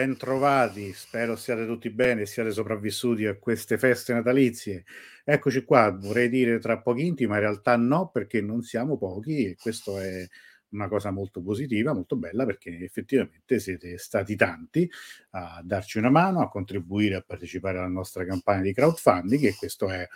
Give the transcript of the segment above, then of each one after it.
bentrovati. Spero siate tutti bene e siate sopravvissuti a queste feste natalizie. Eccoci qua, vorrei dire tra pochi inti, ma in realtà no, perché non siamo pochi e questo è una cosa molto positiva, molto bella, perché effettivamente siete stati tanti a darci una mano, a contribuire a partecipare alla nostra campagna di crowdfunding e questo è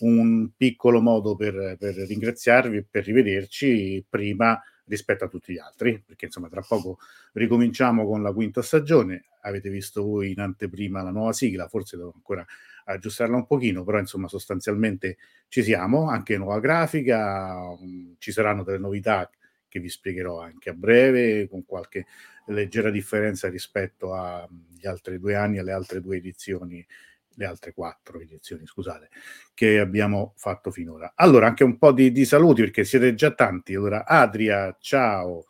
un piccolo modo per, per ringraziarvi e per rivederci prima rispetto a tutti gli altri, perché insomma tra poco ricominciamo con la quinta stagione, avete visto voi in anteprima la nuova sigla, forse devo ancora aggiustarla un pochino, però insomma sostanzialmente ci siamo, anche nuova grafica, mm, ci saranno delle novità che vi spiegherò anche a breve, con qualche leggera differenza rispetto agli altri due anni, alle altre due edizioni le altre quattro edizioni, scusate, che abbiamo fatto finora. Allora, anche un po' di, di saluti perché siete già tanti. Allora, Adria, ciao.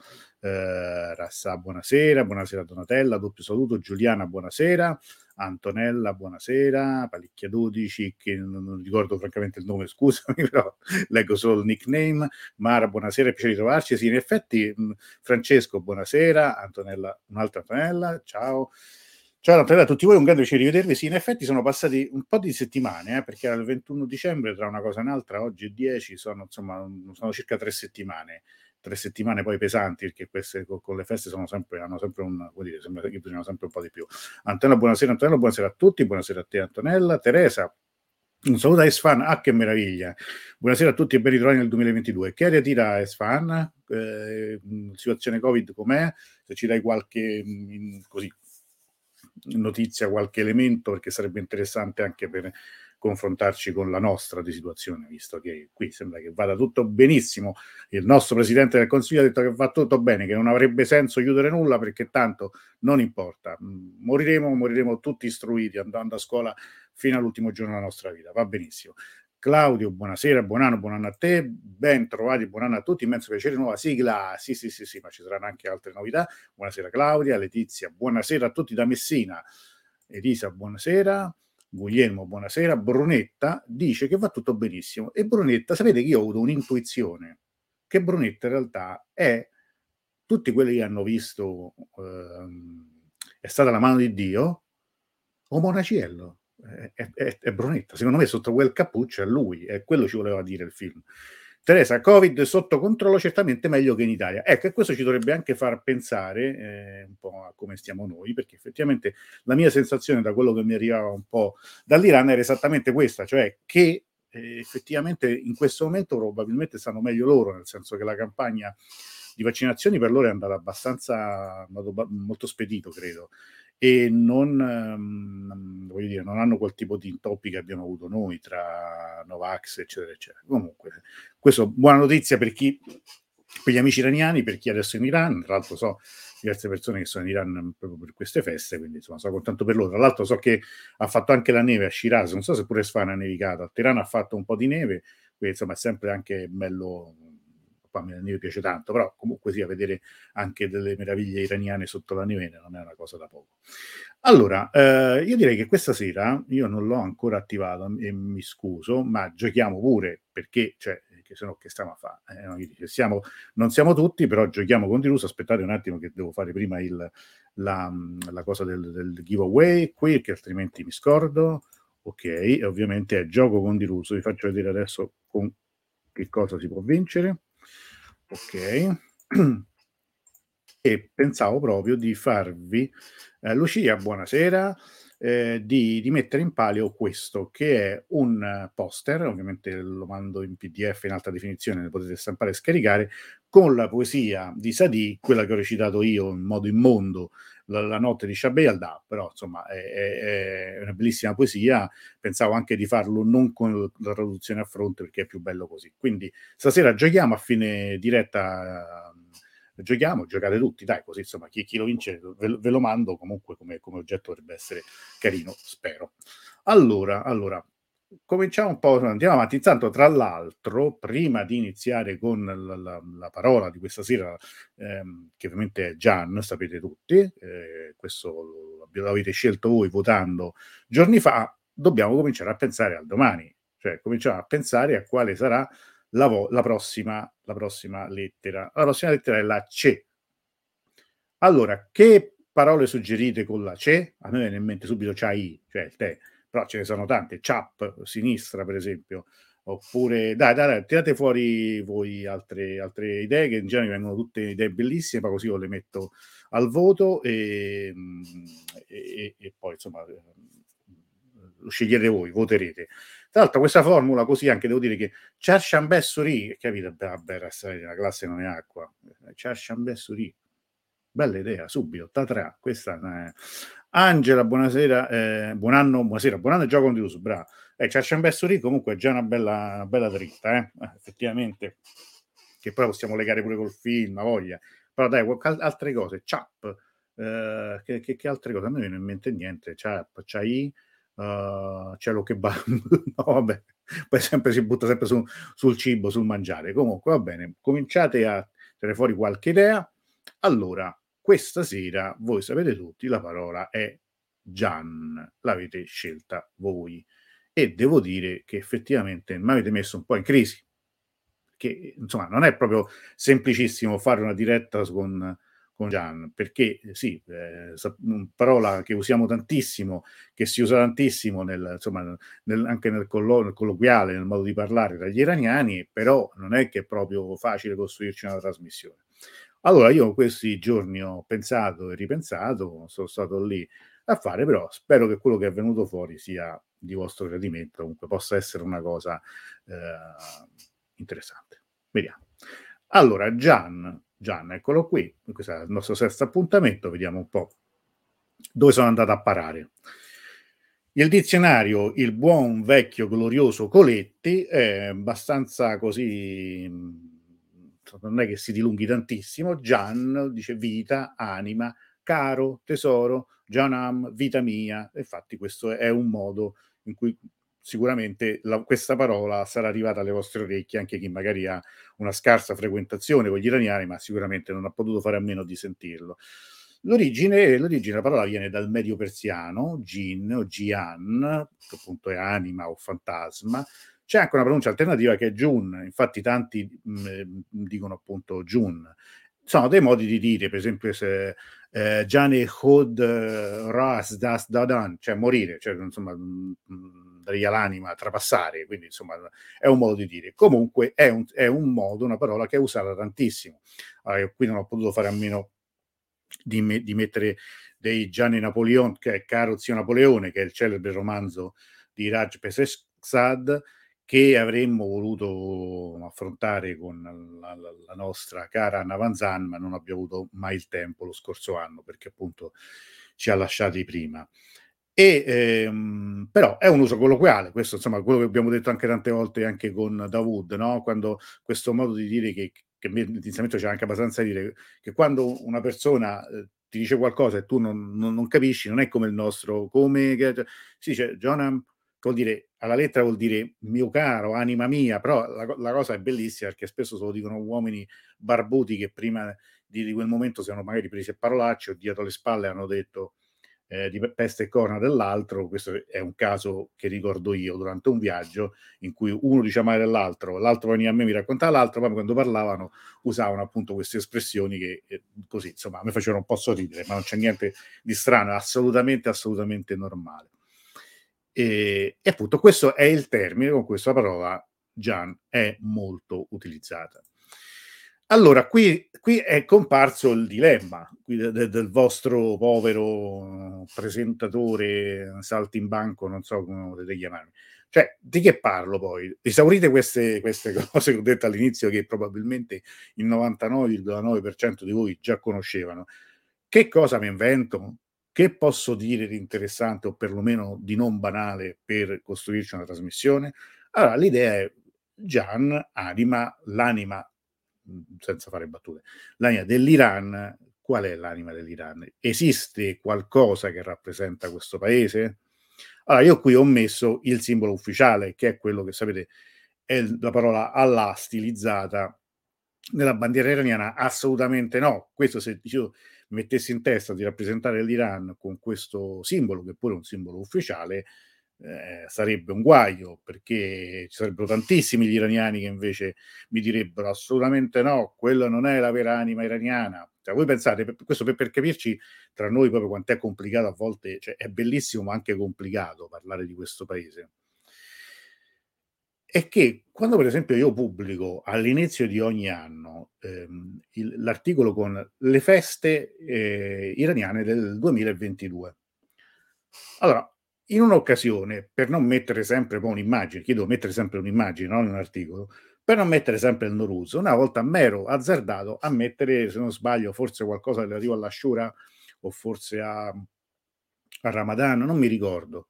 Eh, Rassa, buonasera, buonasera Donatella, doppio saluto, Giuliana, buonasera, Antonella, buonasera, Palicchia 12, che non, non, ricordo francamente il nome, scusami, però leggo solo il nickname, Mara, buonasera, piacere di trovarci, sì, in effetti, mh, Francesco, buonasera, Antonella, un'altra Antonella, ciao, Ciao Antonella, a tutti voi un grande piacere di vedervi. Sì, in effetti sono passati un po' di settimane, eh, perché era il 21 dicembre, tra una cosa e un'altra, oggi è 10, sono, insomma, sono circa tre settimane. Tre settimane poi pesanti, perché queste con, con le feste sono sempre, hanno sempre un, vuol dire, sembra che bisogna sempre un po' di più. Antonella, buonasera Antonella, buonasera a tutti, buonasera a te Antonella. Teresa, un saluto a Esfan, ah che meraviglia. Buonasera a tutti e ben ritrovati nel 2022. Che aria tira Esfan? Eh, situazione Covid com'è? Se ci dai qualche mh, così, notizia, qualche elemento, perché sarebbe interessante anche per confrontarci con la nostra di situazione, visto che qui sembra che vada tutto benissimo. Il nostro Presidente del Consiglio ha detto che va tutto bene, che non avrebbe senso chiudere nulla perché tanto non importa. Mm, moriremo, moriremo tutti istruiti andando a scuola fino all'ultimo giorno della nostra vita. Va benissimo. Claudio, buonasera, buon anno, buon anno a te, ben trovati, buon anno a tutti, immenso piacere, nuova sigla, sì sì sì sì, ma ci saranno anche altre novità, buonasera Claudia, Letizia, buonasera a tutti da Messina, Elisa, buonasera, Guglielmo, buonasera, Brunetta dice che va tutto benissimo. E Brunetta, sapete che io ho avuto un'intuizione, che Brunetta in realtà è, tutti quelli che hanno visto ehm, è stata la mano di Dio, o Monaciello è, è, è, Brunetta. Secondo me sotto quel cappuccio è lui, è quello ci voleva dire il film. Teresa, Covid sotto controllo certamente meglio che in Italia. Ecco, e questo ci dovrebbe anche far pensare eh, un po' a come stiamo noi, perché effettivamente la mia sensazione da quello che mi arrivava un po' dall'Iran era esattamente questa, cioè che eh, effettivamente in questo momento probabilmente stanno meglio loro, nel senso che la campagna di vaccinazioni per loro è andata abbastanza, molto spedito, credo e non, um, voglio dire, non hanno quel tipo di intoppi che abbiamo avuto noi tra Novax, eccetera, eccetera. Comunque, questo buona notizia per chi, per gli amici iraniani, per chi adesso è in Iran, tra l'altro so diverse persone che sono in Iran proprio per queste feste, quindi insomma sono contento per loro. Tra l'altro so che ha fatto anche la neve a Shiraz, non so se pure Sfana ha nevicato, a Teheran ha fatto un po' di neve, quindi insomma è sempre anche bello qua me piace tanto, però comunque sia vedere anche delle meraviglie iraniane sotto la neve non è una cosa da poco. Allora, eh, io direi che questa sera io non l'ho ancora attivato e mi scuso, ma giochiamo pure perché, cioè, che se no che stiamo a fare? Eh, no, siamo, non siamo tutti, però giochiamo con Diruso. Aspettate un attimo che devo fare prima il, la, la, cosa del, del giveaway qui, che altrimenti mi scordo. Ok, e ovviamente è gioco con Diruso. Vi faccio vedere adesso con che cosa si può vincere. Ok. E pensavo proprio di farvi, eh, Lucia, buonasera, eh, di, di, mettere in palio questo, che è un poster, ovviamente lo mando in PDF in alta definizione, lo potete stampare e scaricare, con la poesia di Sadì, quella che ho recitato io in modo immondo la, la notte di Shabelda, però insomma è, è, è, una bellissima poesia, pensavo anche di farlo non con la traduzione a fronte perché è più bello così. Quindi stasera giochiamo a fine diretta, giochiamo, giocate tutti, dai, così insomma chi, chi lo vince ve, ve, lo mando comunque come, come oggetto dovrebbe essere carino, spero. Allora, allora, cominciamo un po', andiamo avanti. Intanto, tra l'altro, prima di iniziare con la, la, la parola di questa sera, ehm, che ovviamente è Gian, sapete tutti, eh, questo l'avete scelto voi votando giorni fa, dobbiamo cominciare a pensare al domani, cioè cominciamo a pensare a quale sarà la, vo- la, prossima, prossima lettera. La prossima lettera è la C. Allora, che parole suggerite con la CE, a me viene in mente subito CHAI, cioè il tè, però ce ne sono tante, CHAP, sinistra per esempio, oppure dai, dai, dai tirate fuori voi altre, altre, idee che in genere vengono tutte idee bellissime, ma così io le metto al voto e, e, e poi insomma lo scegliete voi, voterete. Tra l'altro questa formula così anche devo dire che Charchambè Suri, capite? Vabbè, la classe non è acqua. Charchambè Suri, bella idea, subito, Tatra, questa è... Angela, buonasera, eh, buon anno, buonasera, buon anno e gioco con bravo. Eh, Charchambè Suri comunque è già una bella, una bella dritta, eh? effettivamente, che poi possiamo legare pure col film, a voglia. Però dai, altre cose, Chap, eh, che, che, che, altre cose? A me non viene in mente niente, Chap, Chai, uh, cielo che va, no vabbè, poi sempre si butta sempre su, sul cibo, sul mangiare. Comunque va bene, cominciate a tirare fuori qualche idea. Allora, questa sera voi sapete tutti, la parola è Gian, l'avete scelta voi. E devo dire che effettivamente mi avete messo un po' in crisi, che insomma non è proprio semplicissimo fare una diretta con con Gian, perché eh, sì, eh, parola che usiamo tantissimo, che si usa tantissimo nel, insomma, nel, anche nel, collo- nel, colloquiale, nel modo di parlare tra gli iraniani, però non è che è proprio facile costruirci una trasmissione. Allora io questi giorni ho pensato e ripensato, sono stato lì a fare, però spero che quello che è venuto fuori sia di vostro gradimento, comunque possa essere una cosa eh, interessante. Vediamo. Allora, Gian Gian, eccolo qui, questo è il nostro sesto appuntamento, vediamo un po' dove sono andato a parare. Il dizionario, il buon vecchio glorioso Coletti, è abbastanza così, non è che si dilunghi tantissimo, Gian dice vita, anima, caro, tesoro, Gianam, vita mia, infatti questo è un modo in cui sicuramente la, questa parola sarà arrivata alle vostre orecchie anche chi magari ha una scarsa frequentazione con gli iraniani, ma sicuramente non ha potuto fare a meno di sentirlo. L'origine, l'origine della parola viene dal medio persiano, jin o jian, che appunto è anima o fantasma. C'è anche una pronuncia alternativa che è jun, infatti tanti mh, mm, dicono appunto jun. Sono dei modi di dire, per esempio se eh, Jane Hod Ras Das Dadan, cioè morire, cioè insomma mh, mm, daria l'anima, trapassare, quindi insomma è un modo di dire. Comunque è un, è un modo, una parola che è usata tantissimo. Allora, qui non ho potuto fare a meno di, me, di mettere dei Gianni Napoleon, che è Caro zio Napoleone, che è il celebre romanzo di Raj Pesexad, che avremmo voluto affrontare con la, la, la, nostra cara Anna Vanzan, ma non abbiamo avuto mai il tempo lo scorso anno perché appunto ci ha lasciati prima. E, ehm, però è un uso colloquiale, questo insomma quello che abbiamo detto anche tante volte anche con Dawood, no? quando questo modo di dire che, che inizialmente c'è anche abbastanza di dire che quando una persona eh, ti dice qualcosa e tu non, non, non, capisci, non è come il nostro, come che, si dice Jonam, vuol dire alla lettera vuol dire mio caro, anima mia, però la, la, cosa è bellissima perché spesso se lo dicono uomini barbuti che prima di, di quel momento si hanno magari presi a parolacce o dietro le spalle hanno detto eh, di peste e corna dell'altro. Questo è un caso che ricordo io durante un viaggio in cui uno diceva male dell'altro, l'altro veniva a me mi raccontava l'altro, poi quando parlavano usavano appunto queste espressioni che eh, così insomma me facevano un po' sorridere, ma non c'è niente di strano, è assolutamente, assolutamente normale. E, e appunto questo è il termine con questa parola Gian è molto utilizzata. Allora, qui, qui, è comparso il dilemma de, del vostro povero presentatore saltimbanco, non so come potete chiamarmi. Cioè, di che parlo poi? Esaurite queste, queste cose che ho detto all'inizio che probabilmente il 99,9% di voi già conoscevano. Che cosa mi invento? Che posso dire di interessante o perlomeno di non banale per costruirci una trasmissione? Allora, l'idea è Gian anima, l'anima Mhmm, senza fare battute, l'anima dell'Iran, qual è l'anima dell'Iran? Esiste qualcosa che rappresenta questo paese? Allora, io qui ho messo il simbolo ufficiale, che è quello che sapete, è la parola Allah stilizzata nella bandiera iraniana? Assolutamente no. Questo se io mettessi in testa di rappresentare l'Iran con questo simbolo, che pure è un simbolo ufficiale, eh, sarebbe un guaio perché ci sarebbero tantissimi gli iraniani che invece mi direbbero assolutamente no, quella non è la vera anima iraniana. Cioè, voi pensate, per, questo per, per, capirci tra noi proprio quanto è complicato a volte, cioè è bellissimo ma anche complicato parlare di questo paese. È che quando per esempio io pubblico all'inizio di ogni anno ehm, il, l'articolo con le feste eh, iraniane del 2022, allora in un'occasione, per non mettere sempre poi un'immagine, chiedo mettere sempre un'immagine, non un articolo, per non mettere sempre il Noruso, una volta mi ero azzardato a mettere, se non sbaglio, forse qualcosa relativo all'Ashura o forse a, a Ramadan, non mi ricordo.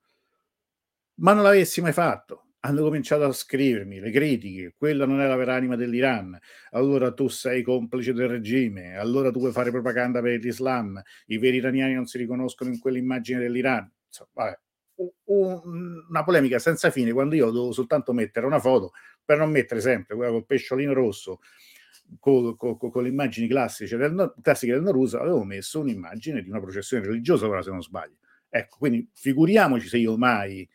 Ma non l'avessi mai fatto. Hanno cominciato a scrivermi le critiche, quella non è la vera anima dell'Iran, allora tu sei complice del regime, allora tu vuoi fare propaganda per l'Islam, i veri iraniani non si riconoscono in quell'immagine dell'Iran. Insomma, vabbè, una polemica senza fine quando io devo soltanto mettere una foto per non mettere sempre quella col pesciolino rosso con, con, con le immagini classiche del, classiche del Norusa avevo messo un'immagine di una processione religiosa ora se non sbaglio ecco quindi figuriamoci se io mai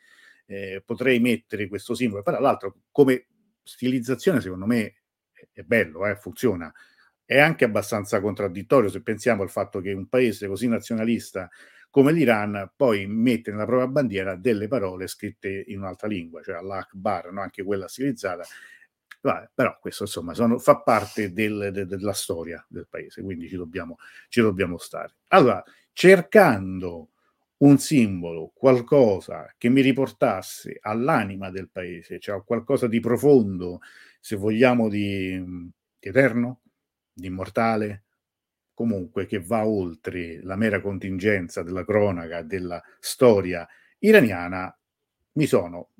eh, potrei mettere questo simbolo però l'altro come stilizzazione secondo me è bello eh, funziona è anche abbastanza contraddittorio se pensiamo al fatto che un paese così nazionalista come l'Iran poi mette nella propria bandiera delle parole scritte in un'altra lingua, cioè l'Akbar, no? anche quella stilizzata. Vabbè, però questo insomma sono, fa parte del, de, della storia del paese, quindi ci dobbiamo, ci dobbiamo stare. Allora, cercando un simbolo, qualcosa che mi riportasse all'anima del paese, cioè qualcosa di profondo, se vogliamo, di, di eterno, di immortale, comunque che va oltre la mera contingenza della cronaca, della storia iraniana, mi sono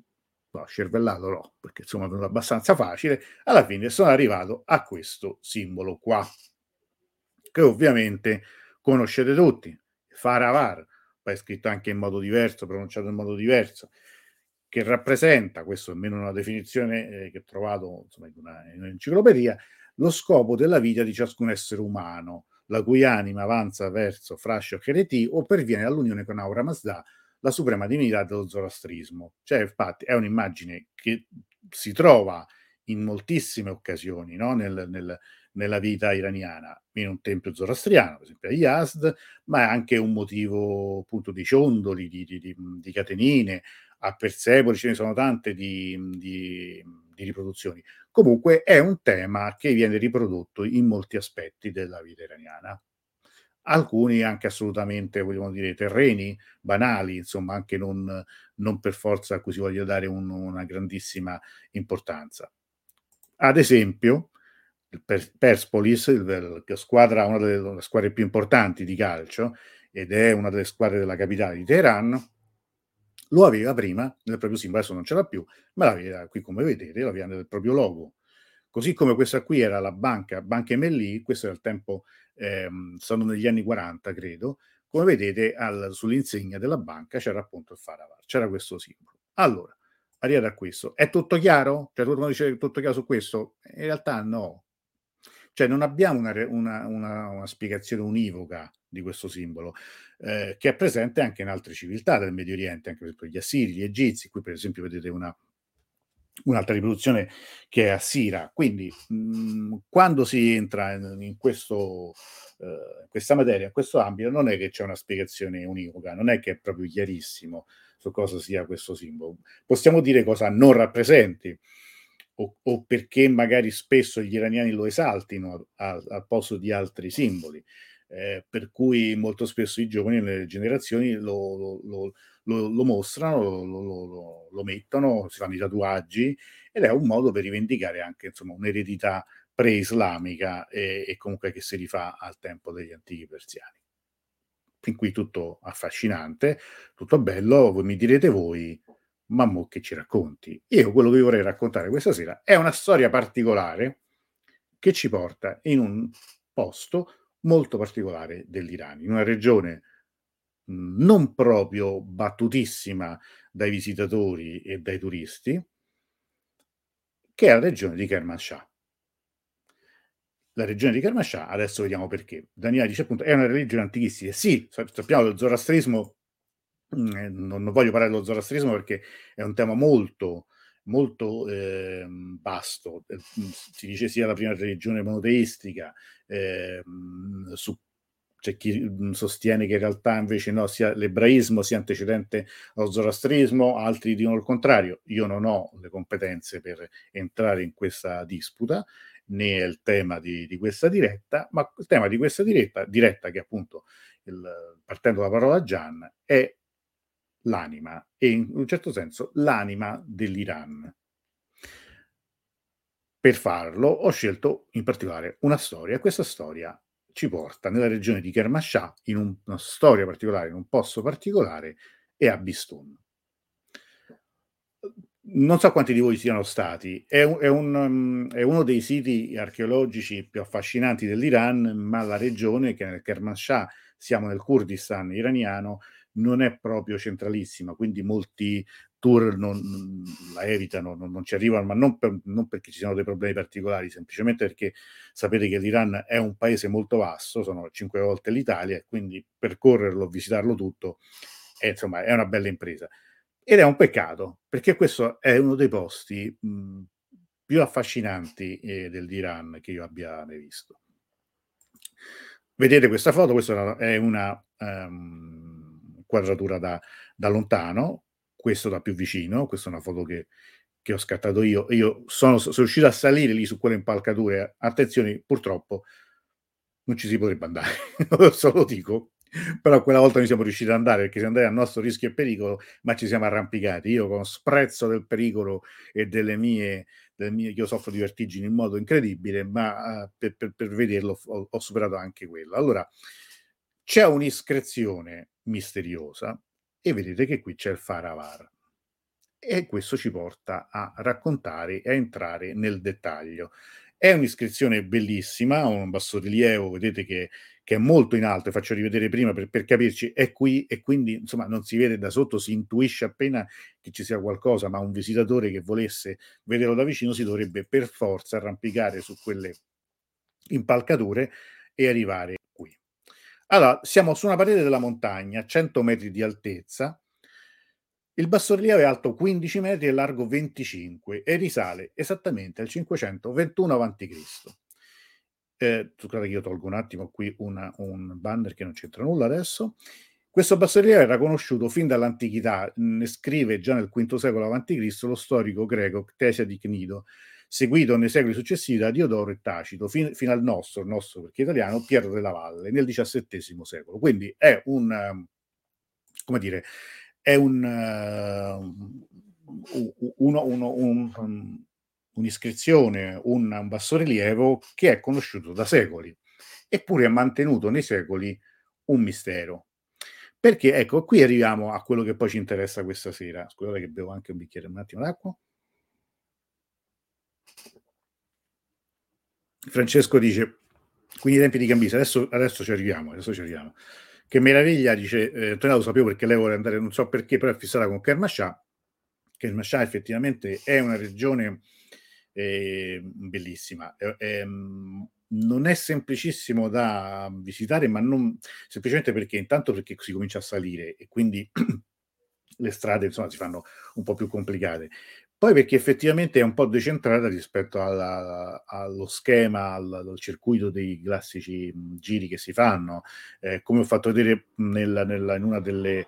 no, cervellato no, perché insomma è venuto abbastanza facile, alla fine sono arrivato a questo simbolo qua, che ovviamente conoscete tutti, Faravar, poi è scritto anche in modo diverso, pronunciato in modo diverso, che rappresenta, questo almeno una definizione eh, che ho trovato insomma, in, una, in un'enciclopedia, lo scopo della vita di ciascun essere umano, la cui anima avanza verso Frascio Chereti o perviene all'unione con Aura Mazda, la suprema divinità dello zoroastrismo. Cioè, infatti, è un'immagine che si trova in moltissime occasioni no? nel, nel, nella vita iraniana, in un tempio zoroastriano, per esempio a Yazd, ma è anche un motivo appunto di ciondoli, di, di, di, catenine, a Persepoli ce ne sono tante di, di, di, riproduzioni. Comunque è un tema che viene riprodotto in molti aspetti della vita iraniana. Alcuni anche assolutamente, vogliamo dire, terreni, banali, insomma, anche non, non per forza a cui si voglia dare un, una grandissima importanza. Ad esempio, il Perspolis, il, squadra, una delle squadre più importanti di calcio, ed è una delle squadre della capitale di Teheran, lo aveva prima nel proprio simbolo, adesso non ce l'ha più, ma l'aveva qui come vedete, l'aveva nel proprio logo. Così come questa qui era la banca, Banca Emelì, questo era il tempo, ehm, sono negli anni 40 credo, come vedete al, sull'insegna della banca c'era appunto il Faravar, c'era questo simbolo. Allora, arrivate a questo, è tutto chiaro? Cioè tu dice tutto chiaro su questo? In realtà no, cioè non abbiamo una, una, una, una spiegazione univoca di questo simbolo, eh, che è presente anche in altre civiltà del Medio Oriente, anche per esempio gli Assiri, gli Egizi, qui per esempio vedete una, un'altra riproduzione che è Assira. Quindi mh, mm, quando si entra in, in questo, eh, questa materia, in questo ambito, non è che c'è una spiegazione univoca, non è che è proprio chiarissimo su cosa sia questo simbolo. Possiamo dire cosa non rappresenti, o, o, perché magari spesso gli iraniani lo esaltino al posto di altri simboli, eh, per cui molto spesso i giovani e le generazioni lo, lo, lo, lo mostrano, lo, mettono, si fanno i tatuaggi ed è un modo per rivendicare anche insomma, un'eredità pre-islamica e, e comunque che si rifà al tempo degli antichi persiani. Fin qui tutto affascinante, tutto bello, voi mi direte voi, ma mo che ci racconti? Io quello che vorrei raccontare questa sera è una storia particolare che ci porta in un posto molto particolare dell'Iran, in una regione mhmm, non proprio battutissima dai visitatori e dai turisti, che è la regione di Kermanshah. La regione di Kermanshah, adesso vediamo perché. Daniele dice appunto, è una religione antichissima. Sì, sappiamo che lo zoroastrismo Mhmm, non voglio parlare dello zoroastrismo perché è un tema molto, molto ehm, vasto, eh, si dice sia la prima religione monoteistica, ehm, su c'è chi sostiene che in realtà invece no, sia l'ebraismo sia antecedente allo zoroastrismo, altri dicono il contrario. Io non ho le competenze per entrare in questa disputa, né è il tema di, di questa diretta, ma il tema di questa diretta, diretta che appunto, il, partendo dalla parola Gian, è l'anima e in un certo senso l'anima dell'Iran. Per farlo ho scelto in particolare una storia questa storia ci porta nella regione di Kermanshah, in un, una storia particolare, in un posto particolare, e a Bistun. Non so quanti di voi siano stati, è, un, è, un, um, è uno dei siti archeologici più affascinanti dell'Iran, ma la regione, che è Kermanshah, siamo nel Kurdistan iraniano, non è proprio centralissima, quindi molti tour non, la evitano, non, non, ci arrivano, ma non, per, non, perché ci siano dei problemi particolari, semplicemente perché sapete che l'Iran è un paese molto vasto, sono cinque volte l'Italia, quindi percorrerlo, visitarlo tutto, è, insomma, è una bella impresa. Ed è un peccato, perché questo è uno dei posti mh, più affascinanti eh, dell'Iran che io abbia mai visto. Vedete questa foto, questa è una um, quadratura da, da lontano, questo da più vicino, questa è una foto che, che ho scattato io, io sono, sono, riuscito a salire lì su quelle impalcature, attenzione, purtroppo non ci si potrebbe andare, solo dico, però quella volta noi siamo riusciti ad andare perché siamo andati a nostro rischio e pericolo, ma ci siamo arrampicati. Io con sprezzo del pericolo e delle mie, mie io soffro di vertigini in modo incredibile, ma uh, per, per, per, vederlo ho, ho superato anche quello. Allora, c'è un'iscrizione misteriosa e vedete che qui c'è il Faravar. E questo ci porta a raccontare e a entrare nel dettaglio. È un'iscrizione bellissima, un bassorilievo, vedete che, che, è molto in alto, faccio rivedere prima per, per, capirci, è qui e quindi insomma non si vede da sotto, si intuisce appena che ci sia qualcosa, ma un visitatore che volesse vederlo da vicino si dovrebbe per forza arrampicare su quelle impalcature e arrivare allora, siamo su una parete della montagna, 100 metri di altezza. Il bassorilievo è alto 15 metri e largo 25 e risale esattamente al 521 a.C. Eh, scusate che io tolgo un attimo qui una, un banner che non c'entra nulla adesso. Questo bassorilievo era conosciuto fin dall'antichità, ne scrive già nel V secolo a.C. lo storico greco Ctesia di Cnido, seguito nei secoli successivi da Diodoro e Tacito, fin, fino al nostro, nostro perché italiano, Piero della Valle, nel XVII secolo. Quindi è un, come dire, è un, uh, uno, uno, un, un'iscrizione, un, un bassorilievo che è conosciuto da secoli, eppure ha mantenuto nei secoli un mistero. Perché, ecco, qui arriviamo a quello che poi ci interessa questa sera. Scusate che bevo anche un bicchiere, un attimo d'acqua. Francesco dice, quindi i tempi di Gambisa, adesso, adesso ci arriviamo, adesso ci arriviamo. Che meraviglia, dice, eh, Antonio lo sapevo perché lei vuole andare, non so perché, però è fissata con Kermascià. Kermascià effettivamente è una regione eh, bellissima. Eh, non è semplicissimo da visitare, ma non semplicemente perché intanto perché si comincia a salire e quindi le strade insomma si fanno un po' più complicate. Poi perché effettivamente è un po' decentrata rispetto alla, allo schema, al, al, circuito dei classici giri che si fanno. Eh, come ho fatto vedere nella, nella, in una delle,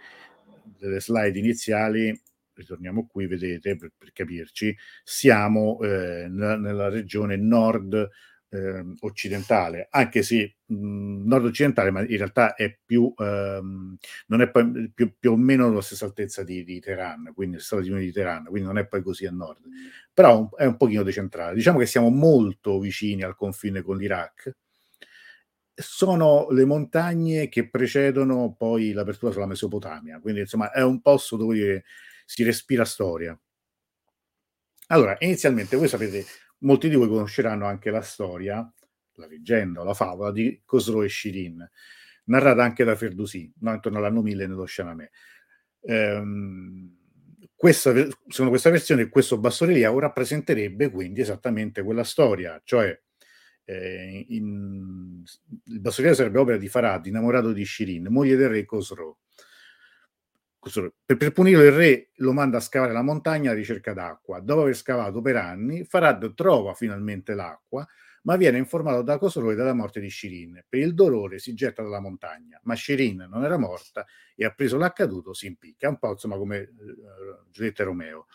delle, slide iniziali, ritorniamo qui, vedete per, per capirci, siamo eh, nella, nella regione nord eh, occidentale, anche se mh, nord occidentale, ma in realtà è più, ehm, non è poi più, più, o meno alla stessa altezza di, di Teheran, quindi Stati Uniti di Teheran, quindi non è poi così a nord, però è un pochino decentrale. Diciamo che siamo molto vicini al confine con l'Iraq. Sono le montagne che precedono poi l'apertura sulla Mesopotamia, quindi insomma è un posto dove si respira storia. Allora, inizialmente voi sapete molti di voi conosceranno anche la storia, la leggenda la favola di Khosrow e Shirin, narrata anche da Ferdusi, no? intorno all'anno 1000 nello Shahnameh. Ehm, questa, secondo questa versione, questo bassorilievo rappresenterebbe quindi esattamente quella storia, cioè eh, in, il bassorilievo sarebbe opera di Farad, innamorato di Shirin, moglie del re Khosrow. Per, per punire il re lo manda a scavare la montagna a ricerca d'acqua. Dopo aver scavato per anni, Farad trova finalmente l'acqua, ma viene informato da Cosroe della morte di Shirin. Per il dolore si getta dalla montagna, ma Shirin non era morta e ha preso l'accaduto, si impicca, un po' insomma come uh, Giulietta Romeo.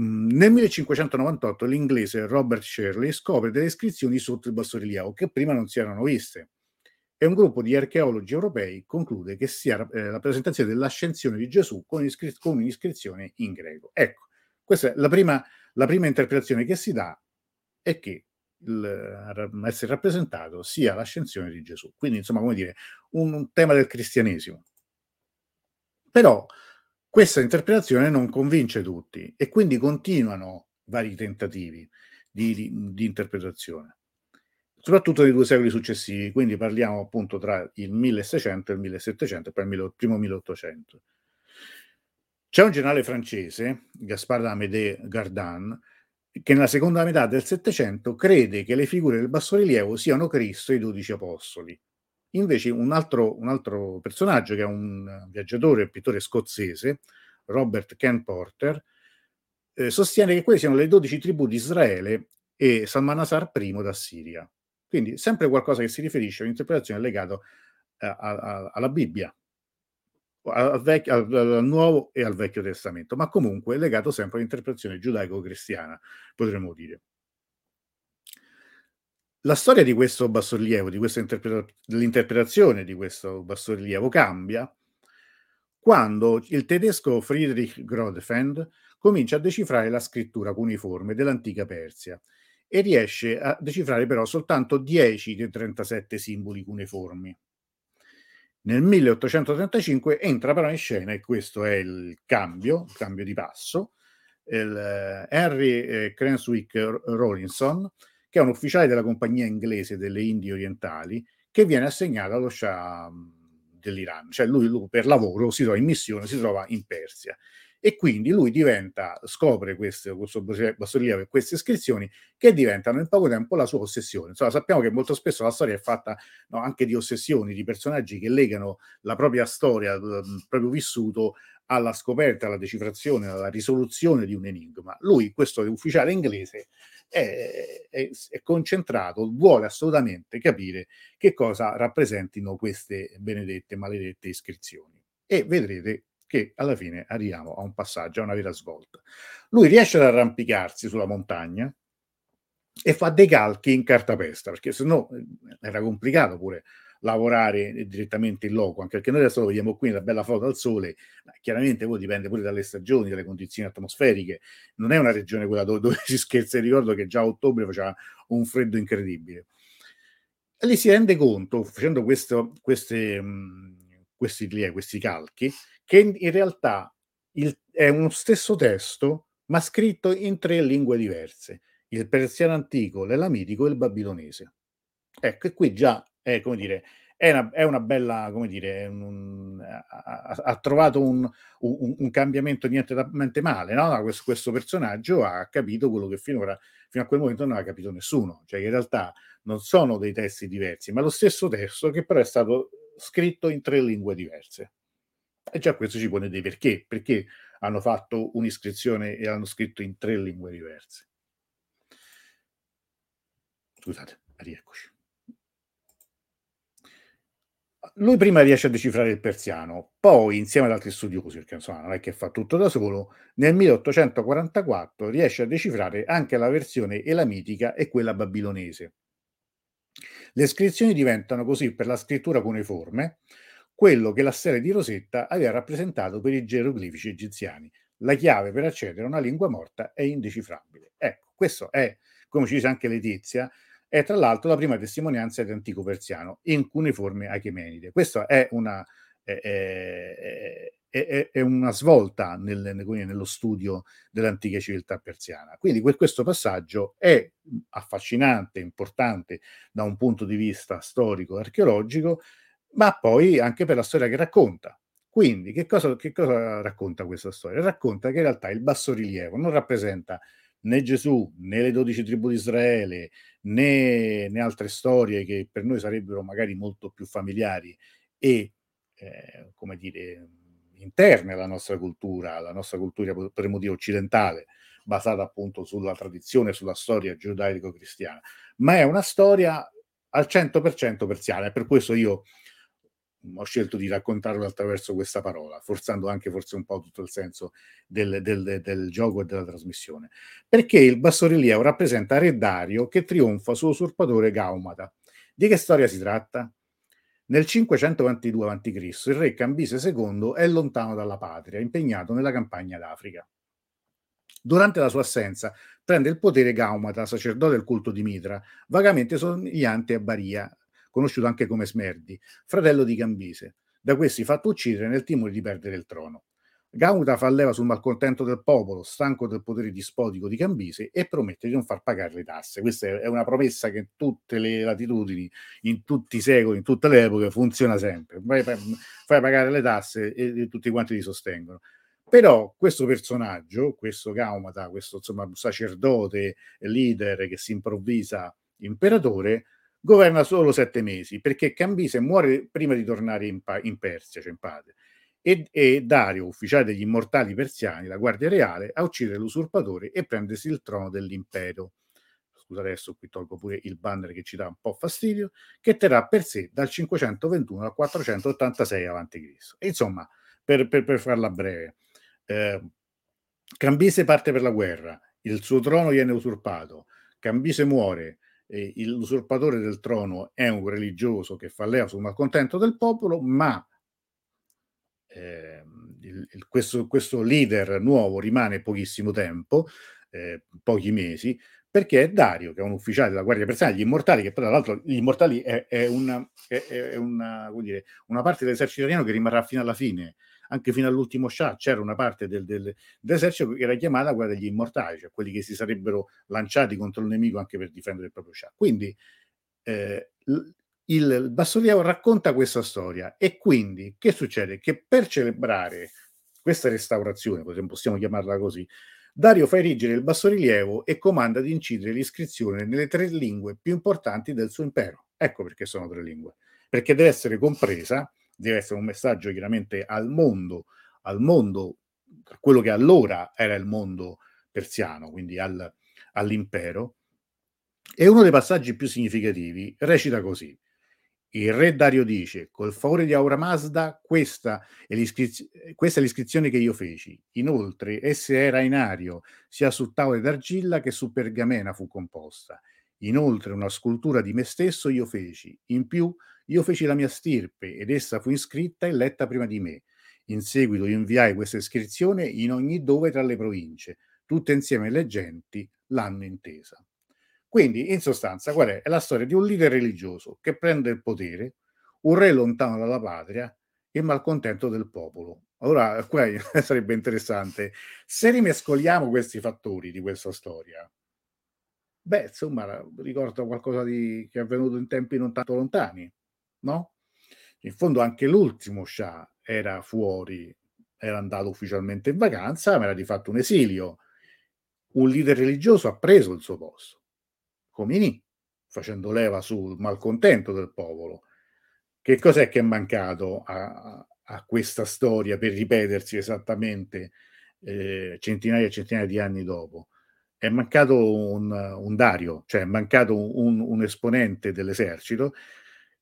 Mm, nel 1598 l'inglese Robert Shirley scopre delle iscrizioni sotto il bassorilievo che prima non si erano viste e un gruppo di archeologi europei conclude che sia eh, la presentazione dell'ascensione di Gesù con, iscri- con, un'iscrizione in greco. Ecco, questa è la prima, la prima interpretazione che si dà è che il, essere rappresentato sia l'ascensione di Gesù. Quindi, insomma, come dire, un, un tema del cristianesimo. Però questa interpretazione non convince tutti e quindi continuano vari tentativi di, di, di interpretazione soprattutto nei due secoli successivi, quindi parliamo appunto tra il 1600 e il 1700 e poi il primo 1800. C'è un generale francese, Gaspard Amédée Gardin, che nella seconda metà del Settecento crede che le figure del bassorilievo siano Cristo e i dodici apostoli. Invece un altro, un altro personaggio, che è un viaggiatore e pittore scozzese, Robert Ken Porter, eh, sostiene che quelle siano le dodici tribù di Israele e Salmanasar I d'Assiria. Quindi sempre qualcosa che si riferisce a un'interpretazione legata eh, alla Bibbia, al, vecchio, al, al, Nuovo e al Vecchio Testamento, ma comunque legato sempre all'interpretazione giudaico-cristiana, potremmo dire. La storia di questo bassorilievo, di questa interpreta- dell'interpretazione di questo bassorilievo cambia quando il tedesco Friedrich Grodefend comincia a decifrare la scrittura cuneiforme dell'antica Persia e riesce a decifrare però soltanto 10 dei 37 simboli cuneiformi. Nel 1835 entra però in scena, e questo è il cambio, il cambio di passo, il, eh, Henry eh, Cranswick Rawlinson, che è un ufficiale della compagnia inglese delle Indie orientali, che viene assegnato allo Shah mm, dell'Iran, cioè lui, lui per lavoro si trova in missione, si trova in Persia e quindi lui diventa, scopre questo, questo bassorilievo e queste iscrizioni che diventano in poco tempo la sua ossessione. Insomma, sappiamo che molto spesso la storia è fatta no, anche di ossessioni, di personaggi che legano la propria storia, il proprio vissuto alla scoperta, alla decifrazione, alla risoluzione di un enigma. Lui, questo ufficiale inglese, è, è, è, concentrato, vuole assolutamente capire che cosa rappresentino queste benedette, maledette iscrizioni. E vedrete che alla fine arriviamo a un passaggio, a una vera svolta. Lui riesce ad arrampicarsi sulla montagna e fa dei calchi in cartapesta, perché se no eh, era complicato pure lavorare direttamente in loco, anche perché noi adesso lo vediamo qui, la bella foto al sole, ma chiaramente poi dipende pure dalle stagioni, dalle condizioni atmosferiche, non è una regione quella dove, dove si scherza, ricordo che già a ottobre faceva un freddo incredibile. E lì si rende conto, facendo questo, queste, mh, questi, questi calchi, che in realtà il, è uno stesso testo, ma scritto in tre lingue diverse, il persiano antico, l'elamitico e il babilonese. Ecco, e qui già è, come dire, è una, è una bella, come dire, un, ha, ha, trovato un, un, un, cambiamento niente male, no? questo, questo, personaggio ha capito quello che finora, fino a quel momento non aveva capito nessuno, cioè in realtà non sono dei testi diversi, ma lo stesso testo che però è stato scritto in tre lingue diverse. E già questo ci pone dei perché, perché hanno fatto un'iscrizione e hanno scritto in tre lingue diverse. Scusate, rieccoci. Lui prima riesce a decifrare il persiano, poi insieme ad altri studiosi, perché insomma non è che fa tutto da solo, nel 1844 riesce a decifrare anche la versione elamitica e quella babilonese. Le iscrizioni diventano così per la scrittura cuneiforme quello che la stella di Rosetta aveva rappresentato per i geroglifici egiziani. La chiave per accedere a una lingua morta è indecifrabile. Ecco, questo è, come ci dice anche Letizia, è tra l'altro la prima testimonianza di antico persiano in cuneiforme achemenide. Questa è una, è, è, è, è una svolta nel, nello studio dell'antica civiltà persiana. Quindi questo passaggio è affascinante, importante da un punto di vista storico-archeologico, ma poi anche per la storia che racconta. Quindi, che cosa, che cosa racconta questa storia? Racconta che in realtà il bassorilievo non rappresenta né Gesù, né le dodici tribù di Israele, né, né, altre storie che per noi sarebbero magari molto più familiari e, eh, come dire, interne alla nostra cultura, alla nostra cultura, potremmo dire occidentale, basata appunto sulla tradizione, sulla storia giudaico-cristiana, ma è una storia al 100% persiana e per questo io ho scelto di raccontarlo attraverso questa parola, forzando anche forse un po' tutto il senso del, del, del gioco e della trasmissione. Perché il bassorilievo rappresenta Re Dario che trionfa sull'usurpatore Gaumata. Di che storia si tratta? Nel 522 a.C. il re Cambise II è lontano dalla patria, impegnato nella campagna d'Africa. Durante la sua assenza prende il potere Gaumata, sacerdote del culto di Mitra, vagamente somigliante a Baria, conosciuto anche come Smerdi, fratello di Cambise. Da questi fatto uccidere nel timore di perdere il trono. Gauta fa leva sul malcontento del popolo, stanco del potere dispotico di Cambise, e promette di non far pagare le tasse. Questa è una promessa che in tutte le latitudini, in tutti i secoli, in tutte le epoche, funziona sempre. Fai, fai pagare le tasse e, e, tutti quanti ti sostengono. Però questo personaggio, questo Gaumata, questo insomma, sacerdote, leader che si improvvisa imperatore, governa solo sette mesi perché Cambise muore prima di tornare in, pa- in Persia, cioè in Padre e, e Dario, ufficiale degli immortali persiani, la guardia reale, a uccidere l'usurpatore e prendersi il trono dell'impero. Scusa, adesso qui tolgo pure il banner che ci dà un po' fastidio, che terrà per sé dal 521 al 486 a.C. Insomma, per, per, per farla breve, eh, Cambise parte per la guerra, il suo trono viene usurpato, Cambise muore, eh, l'usurpatore del trono è un religioso che fa leva sul malcontento del popolo, ma eh, il, il, questo, questo, leader nuovo rimane pochissimo tempo, eh, pochi mesi, perché è Dario, che è un ufficiale della Guardia Persiana, gli Immortali, che tra l'altro gli Immortali è, è, una, è, è una, dire, una, parte dell'esercito italiano che rimarrà fino alla fine, anche fino all'ultimo Shah, c'era una parte del, del, dell'esercito che era chiamata quella degli Immortali, cioè quelli che si sarebbero lanciati contro il nemico anche per difendere il proprio Shah. Quindi eh, il bassorilievo racconta questa storia e quindi che succede? Che per celebrare questa restaurazione, possiamo chiamarla così, Dario fa erigere il bassorilievo e comanda di incidere l'iscrizione nelle tre lingue più importanti del suo impero. Ecco perché sono tre lingue, perché deve essere compresa, deve essere un messaggio chiaramente al mondo, al mondo, a quello che allora era il mondo persiano, quindi al, all'impero. E uno dei passaggi più significativi recita così. Il re Dario dice, col favore di Aura Mazda, questa è, questa è l'iscrizione che io feci. Inoltre, essa era in ario, sia su tavole d'argilla che su pergamena fu composta. Inoltre, una scultura di me stesso io feci. In più, io feci la mia stirpe ed essa fu iscritta e letta prima di me. In seguito inviai questa iscrizione in ogni dove tra le province. Tutte insieme le genti l'hanno intesa. Quindi, in sostanza, qual è? È la storia di un leader religioso che prende il potere, un re lontano dalla patria, il malcontento del popolo. Allora, qua sarebbe interessante. Se rimescoliamo questi fattori di questa storia, beh, insomma, ricordo qualcosa di, che è avvenuto in tempi non tanto lontani, no? In fondo anche l'ultimo Shah era fuori, era andato ufficialmente in vacanza, ma era di fatto un esilio. Un leader religioso ha preso il suo posto. Comini, facendo leva sul malcontento del popolo. Che cos'è che è mancato a, a questa storia per ripetersi esattamente eh, centinaia e centinaia di anni dopo? È mancato un, un Dario, cioè è mancato un, un esponente dell'esercito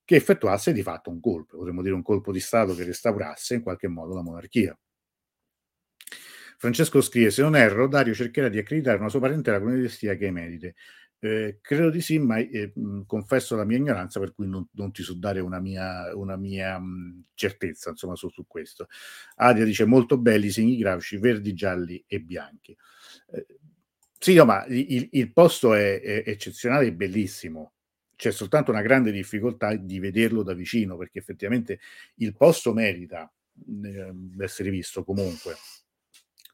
che effettuasse di fatto un colpo, potremmo dire un colpo di Stato che restaurasse in qualche modo la monarchia. Francesco scrive: Se non erro, Dario cercherà di accreditare una sua parentela con dinastia che emerite. Eh, credo di sì, ma eh, confesso la mia ignoranza, per cui non, non ti so dare una mia, una mia mh, certezza insomma, su, su, questo. Adia dice molto belli i segni grafici, verdi, gialli e bianchi. Eh, sì, no, ma il, il posto è, è, eccezionale e bellissimo. C'è soltanto una grande difficoltà di vederlo da vicino, perché effettivamente il posto merita eh, essere visto comunque.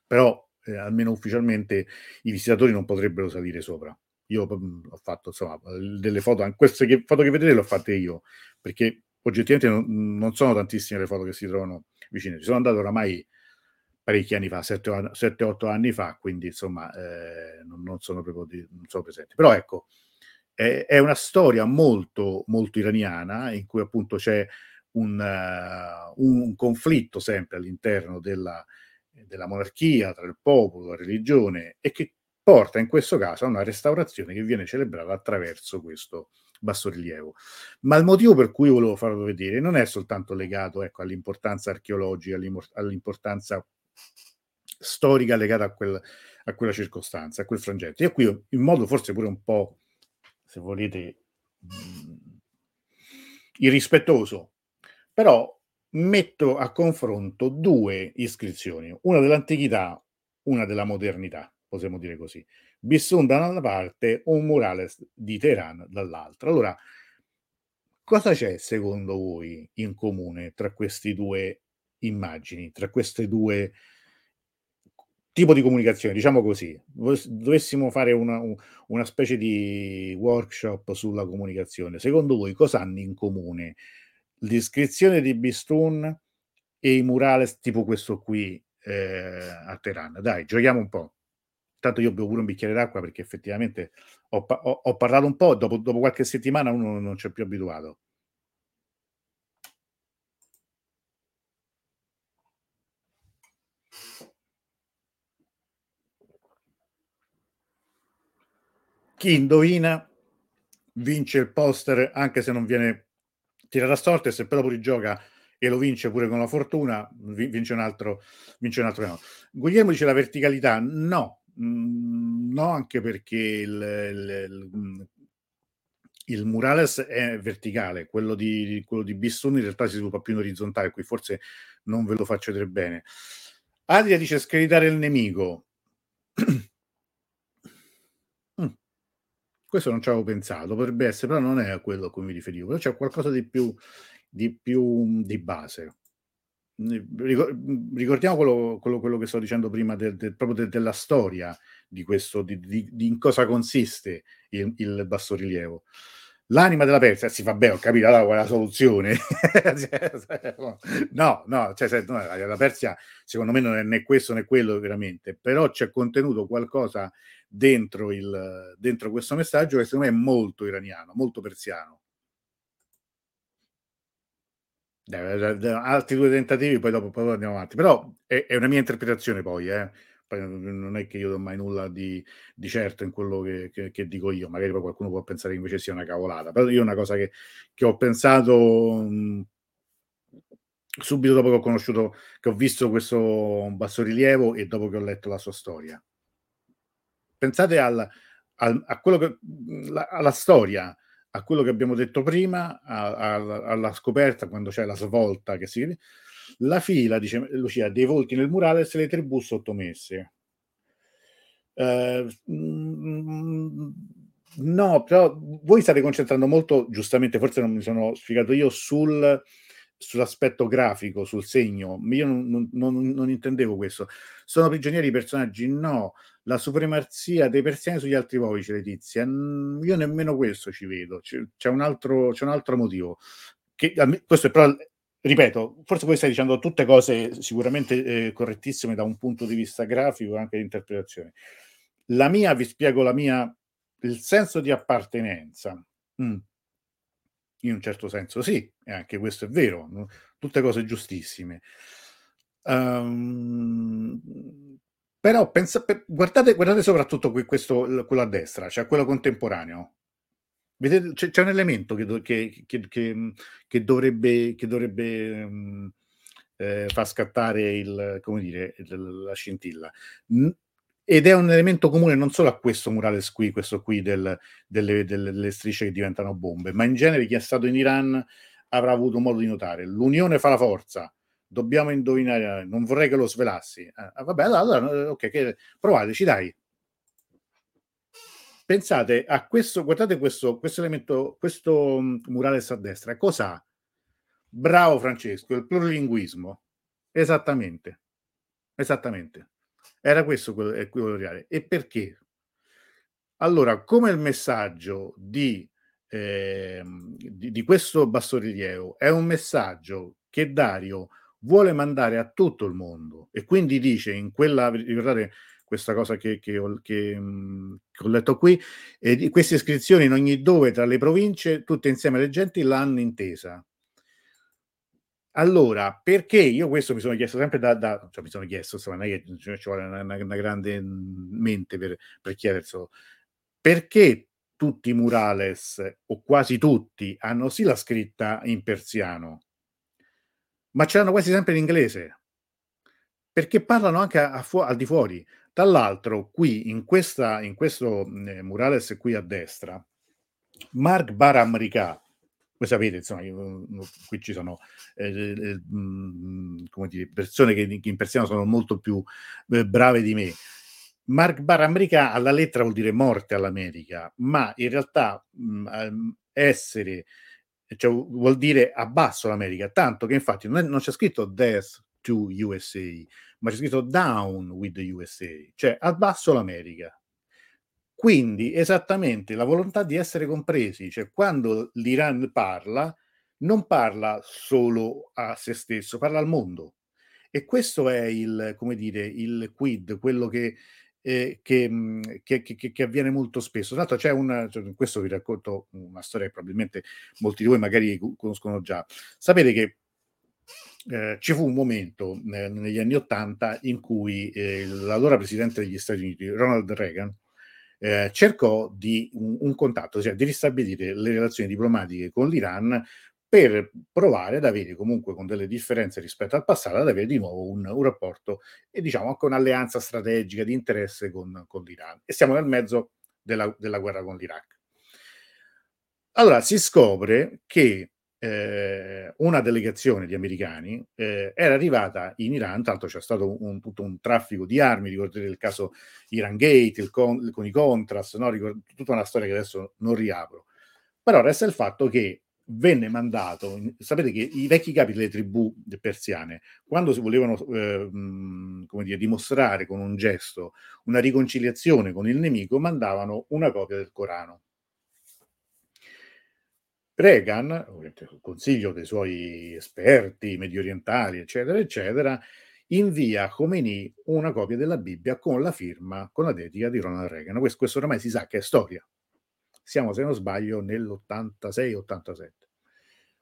Però eh, almeno ufficialmente i visitatori non potrebbero salire sopra. Io mhmm, ho fatto insomma delle foto, queste che, foto che vedete le ho fatte io, perché oggettivamente non, non, sono tantissime le foto che si trovano vicine. Ci sono andato oramai parecchi anni fa, 7-8 anni fa, quindi insomma eh, non, non, sono proprio di, non sono presente. Però ecco, è, è, una storia molto, molto iraniana in cui appunto c'è un, uh, un conflitto sempre all'interno della, della monarchia, tra il popolo, la religione e che porta in questo caso a una restaurazione che viene celebrata attraverso questo bassorilievo. Ma il motivo per cui volevo farlo vedere non è soltanto legato ecco, all'importanza archeologica, all'importanza storica legata a, quel, a, quella circostanza, a quel frangente. Io qui in modo forse pure un po', se volete, mh, irrispettoso, però metto a confronto due iscrizioni, una dell'antichità, una della modernità, possiamo dire così. Bissun da una parte, un murales di Teheran dall'altra. Allora, cosa c'è secondo voi in comune tra queste due immagini, tra queste due tipo di comunicazione, diciamo così, dovessimo fare una, una specie di workshop sulla comunicazione, secondo voi cosa hanno in comune l'iscrizione di Bistun e i murales tipo questo qui eh, a Teheran? Dai, giochiamo un po'. Tanto io bevo pure un bicchiere d'acqua perché effettivamente ho, ho, ho parlato un po', dopo, dopo qualche settimana uno non c'è più abituato. Chi indovina vince il poster anche se non viene tirato a sorte, se però pure gioca e lo vince pure con la fortuna, vince un altro, vince un altro no. Guglielmo dice la verticalità, no, mm, no anche perché il, il, il, mm, il, murales è verticale, quello di, quello di Bistone in realtà si sviluppa più in orizzontale, qui forse non ve lo faccio vedere bene. Adria dice screditare il nemico. Questo non ci avevo pensato, potrebbe essere, però non è a quello a cui mi riferivo, però c'è qualcosa di più di, più, di base. Ricordiamo quello, quello, quello, che sto dicendo prima del, del, proprio de, della storia di questo, di, di, di, in cosa consiste il, il bassorilievo. L'anima della Persia, si fa bene, ho capito, allora qual la soluzione? no, no, cioè, no, la Persia secondo me non è né questo né quello veramente, però c'è contenuto qualcosa dentro, il, dentro questo messaggio che secondo me è molto iraniano, molto persiano. altri due tentativi, poi dopo, poi andiamo avanti. Però è, è, una mia interpretazione poi, eh. Non è che io do mai nulla di, di certo in quello che, che, che, dico io, magari qualcuno può pensare che invece sia una cavolata, però io una cosa che, che ho pensato mh, subito dopo che ho conosciuto, che ho visto questo bassorilievo e dopo che ho letto la sua storia. Pensate al, al, a quello che, la, alla storia, a quello che abbiamo detto prima, a, a, alla scoperta quando c'è la svolta che si la fila, dice Lucia, dei volti nel murale se le tribù sottomesse. Uh, no, però voi state concentrando molto, giustamente, forse non mi sono spiegato io, sul, sull'aspetto grafico, sul segno. Io non, non, non, intendevo questo. Sono prigionieri i personaggi? No la supremazia dei persiani sugli altri c'è Letizia. Io nemmeno questo ci vedo, c'è, c'è, un, altro, c'è un altro motivo. Che, questo è però, ripeto, forse voi stai dicendo tutte cose sicuramente eh, correttissime da un punto di vista grafico e anche di interpretazione. La mia, vi spiego la mia, il senso di appartenenza. Mm. In un certo senso sì, e anche questo è vero, no? tutte cose giustissime. Um, però pensa, guardate, guardate soprattutto questo, quello a destra, cioè quello contemporaneo. Vedete, c'è, c'è un elemento che, che, che, che dovrebbe, dovrebbe um, eh, far scattare il, dire, la scintilla. ed è un elemento comune non solo a questo murale qui, questo qui del, delle, delle, delle strisce che diventano bombe, ma in genere chi è stato in Iran avrà avuto modo di notare. L'unione fa la forza dobbiamo indovinare, non vorrei che lo svelassi. Eh, ah, vabbè, allora, ok, che, provateci, dai. Pensate a questo, guardate questo, questo elemento, questo mm, murales a destra, cos'ha? Bravo Francesco, il plurilinguismo. Esattamente, esattamente. Era questo quello, quello reale. E perché? Allora, come il messaggio di, eh, di, di questo bassorilievo è un messaggio che Dario vuole mandare a tutto il mondo e quindi dice in quella, ricordate questa cosa che, che, ho, che, mh, che ho, letto qui, queste eh, eh, iscrizioni in ogni dove tra le province, tutte insieme le genti l'hanno intesa. Allora, perché io questo mi sono chiesto sempre da da cioè mi sono chiesto, insomma, non è che ci vuole una una una grande, mhmm, mente per per chiederselo. Perché tutti i murales, o quasi tutti, hanno sì la scritta in persiano ma ce l'hanno quasi sempre in inglese? Perché parlano anche a a fuo al di fuori. Tra l'altro qui in questa in questo, mhmm, murales qui a destra, Mark Baramrica, voi sapete insomma io, mhmm, qui ci sono, ehm, ehm, mhmm, come dire, persone che che in persiano sono molto più, ehm, brave di me. Mark Baramrica alla lettera vuol dire morte all'America, ma in realtà, mhmm, ehm, essere cioè vuol dire abbasso l'America, tanto che infatti non è non c'è scritto "Death to USA", ma c'è scritto "Down with the USA", cioè abbasso l'America. Quindi esattamente la volontà di essere compresi, cioè quando l'Iran parla, non parla solo a se stesso, parla al mondo. E questo è il come dire, il quid, quello che ehm, che mhmm, che che che avviene molto spesso. Tra l'altro c'è un cioè questo vi racconto una storia che probabilmente molti di voi magari co conoscono già. Sapete che, ehm, ci fu un momento ne negli anni '80 in cui, ehm, l'allora presidente degli Stati Uniti, Ronald Reagan, ehm, cercò di un un contatto, cioè di ristabilire le relazioni diplomatiche con l'Iran per provare ad avere comunque, con delle differenze rispetto al passato, ad avere di nuovo un un rapporto e diciamo anche un'alleanza strategica di interesse con con l'Iran. E siamo nel mezzo della della guerra con l'Iraq. Allora si scopre che, ehm, una delegazione di americani, ehm, era arrivata in Iran, l'altro c'è stato un tutto un traffico di armi, ricorderete il caso Irangate, il con con i Contras, no, ricor tutta una storia che adesso non riapro. Però resta il fatto che venne mandato in sapete che i vecchi capi delle tribù persiane, quando si volevano, ehm, come dire, dimostrare con un gesto una riconciliazione con il nemico, mandavano una copia del Corano. Reagan, consiglio dei suoi esperti mediorientali, eccetera, eccetera, invia a Khomeini una copia della Bibbia con la firma, con la dedica di Ronald Reagan. Ques questo oramai si sa che è storia. Siamo, se non sbaglio, nell'86, 87.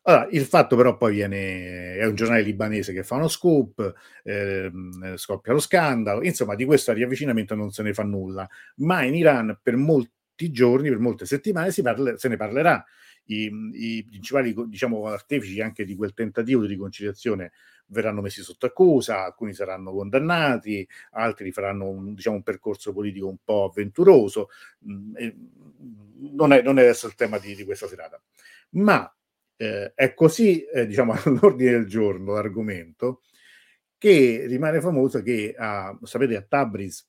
Allora, il fatto però poi viene è un giornale libanese che fa uno scoop, ehm, scoppia lo scandalo, insomma di questo riavvicinamento non se ne fa nulla, ma in Iran per molti giorni, per molte settimane si parle se ne parlerà. I i principali diciamo artefici anche di quel tentativo di riconciliazione verranno messi sotto accusa, alcuni saranno condannati, altri faranno un diciamo un percorso politico un po' avventuroso, mhmm, non è non è adesso il tema di di questa serata. Ma, ehm, è così, ehm, diciamo all'ordine del giorno l'argomento, che rimane famoso che a sapete a Tabriz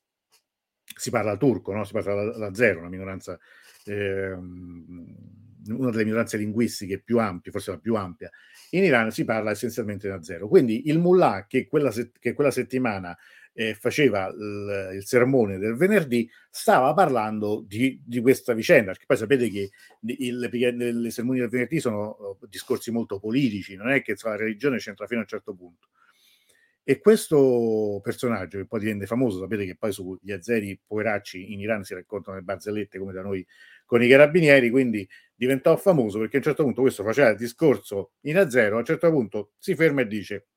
si parla turco, no, si parla l l'azero, una minoranza, ehm una delle minoranze linguistiche più ampie, forse la più ampia, in Iran si parla essenzialmente in azero. Quindi il mullah che quella set che quella settimana, ehm, faceva il il sermone del venerdì, stava parlando di di questa vicenda, perché poi sapete che nelle sermoni del venerdì sono, uhm, discorsi molto politici, non è che la religione c'entra fino a un certo punto. E questo personaggio che poi divenne famoso, sapete che poi sugli azeri poveracci in Iran si raccontano le barzellette come da noi con i carabinieri, quindi diventò famoso perché a un certo punto questo faceva il discorso in azero, a un certo punto si ferma e dice: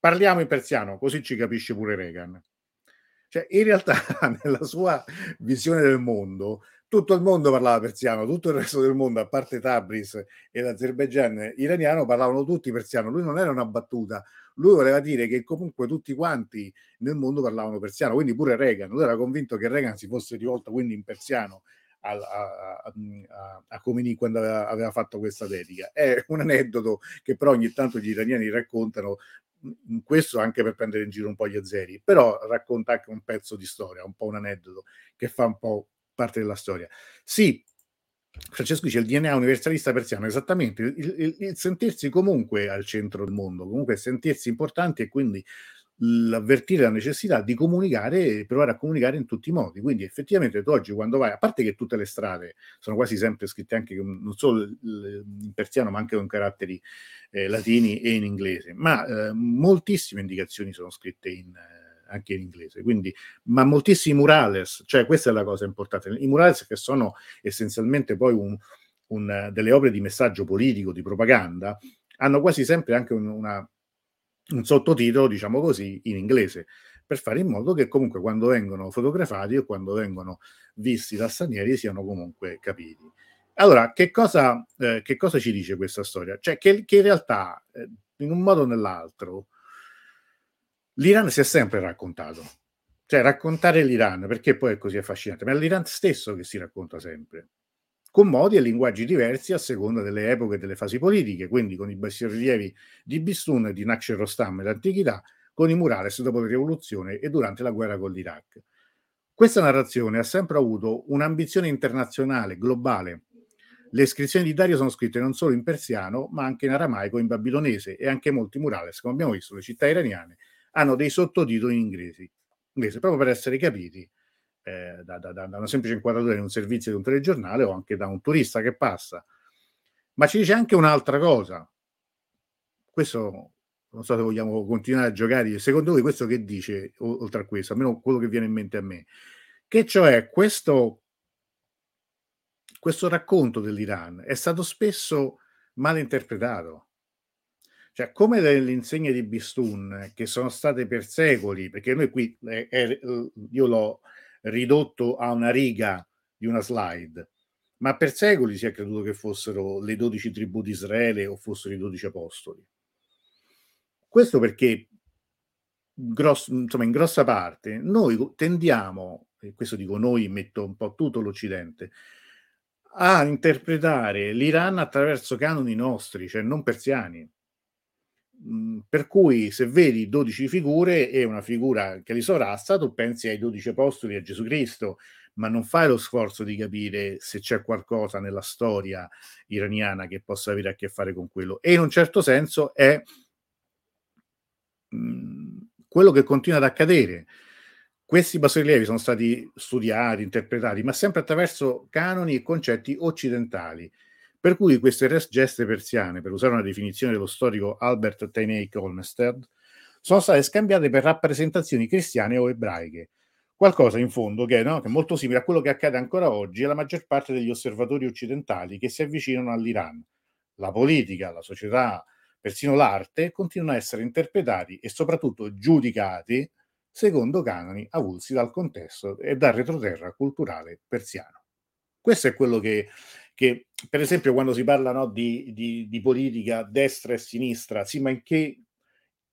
"Parliamo in persiano, così ci capisce pure Reagan". Cioè, in realtà nella sua visione del mondo, tutto il mondo parlava persiano, tutto il resto del mondo, a parte Tabriz e l'Azerbaigian iraniano, parlavano tutti persiano. Lui non era una battuta, lui voleva dire che comunque tutti quanti nel mondo parlavano persiano, quindi pure Reagan. Lui era convinto che Reagan si fosse rivolto quindi in persiano a a mhmm, a a Khomeini quando aveva aveva fatto questa dedica. È un aneddoto che però ogni tanto gli iraniani raccontano, mhmm, questo anche per prendere in giro un po' gli azeri, però racconta anche un pezzo di storia, un po' un aneddoto che fa un po' parte della storia. Sì, Francesco dice il DNA universalista persiano, esattamente, il il il sentirsi comunque al centro del mondo, comunque sentirsi importanti e quindi l'avvertire la necessità di comunicare e provare a comunicare in tutti i modi. Quindi effettivamente tu oggi quando vai, a parte che tutte le strade sono quasi sempre scritte anche non solo in persiano, ma anche con caratteri eh, latini e in inglese, ma eh, moltissime indicazioni sono scritte in, eh, anche in inglese. Quindi, ma moltissimi murales, cioè questa è la cosa importante. I murales che sono essenzialmente poi un, un, delle opere di messaggio politico, di propaganda, hanno quasi sempre anche un una un sottotitolo, diciamo così, in inglese, per fare in modo che comunque quando vengono fotografati o quando vengono visti da stranieri siano comunque capiti. Allora, che cosa, ehm, che cosa ci dice questa storia? Cioè che che in realtà, ehm, in un modo o nell'altro l'Iran si è sempre raccontato. Cioè raccontare l'Iran, perché poi è così affascinante, ma è l'Iran stesso che si racconta sempre con modi e linguaggi diversi a seconda delle epoche e delle fasi politiche, quindi con i bassorilievi di Bistun e di Naxer Rostam nell'antichità, con i murales dopo la rivoluzione e durante la guerra con l'Iraq. Questa narrazione ha sempre avuto un'ambizione internazionale, globale. Le iscrizioni di Dario sono scritte non solo in persiano, ma anche in aramaico e in babilonese e anche molti murales, come abbiamo visto, le città iraniane hanno dei sottotitoli in inglese, inglese proprio per essere capiti eh, da, da, da, una semplice inquadratura in un servizio di un telegiornale o anche da un turista che passa. Ma ci dice anche un'altra cosa. Questo non so se vogliamo continuare a giocare. Secondo voi questo che dice, oltre a questo, almeno quello che viene in mente a me, che cioè questo, questo racconto dell'Iran è stato spesso mal interpretato. Cioè, come le insegne di Bistun, che sono state per secoli, perché noi qui, eh, eh, io l'ho ridotto a una riga di una slide, ma per secoli si è creduto che fossero le dodici tribù di Israele o fossero i dodici apostoli. Questo perché gross, insomma, in grossa parte noi tendiamo, e questo dico noi, metto un po' tutto l'Occidente, a interpretare l'Iran attraverso canoni nostri, cioè non persiani. Mhmm, per cui se vedi 12 figure e una figura che li sovrasta, tu pensi ai 12 apostoli e a Gesù Cristo, ma non fai lo sforzo di capire se c'è qualcosa nella storia iraniana che possa avere a che fare con quello. E in un certo senso è mhmm, quello che continua ad accadere. Questi bassorilievi sono stati studiati, interpretati, ma sempre attraverso canoni e concetti occidentali per cui queste geste persiane, per usare una definizione dello storico Albert Teinecke Olmsted, sono state scambiate per rappresentazioni cristiane o ebraiche, qualcosa in fondo che, no, che, è molto simile a quello che accade ancora oggi alla maggior parte degli osservatori occidentali che si avvicinano all'Iran. La politica, la società, persino l'arte continuano a essere interpretati e soprattutto giudicati secondo canoni avulsi dal contesto e dal retroterra culturale persiano. Questo è quello che che per esempio quando si parla no, di, di, di, politica destra e sinistra, sì, ma in che,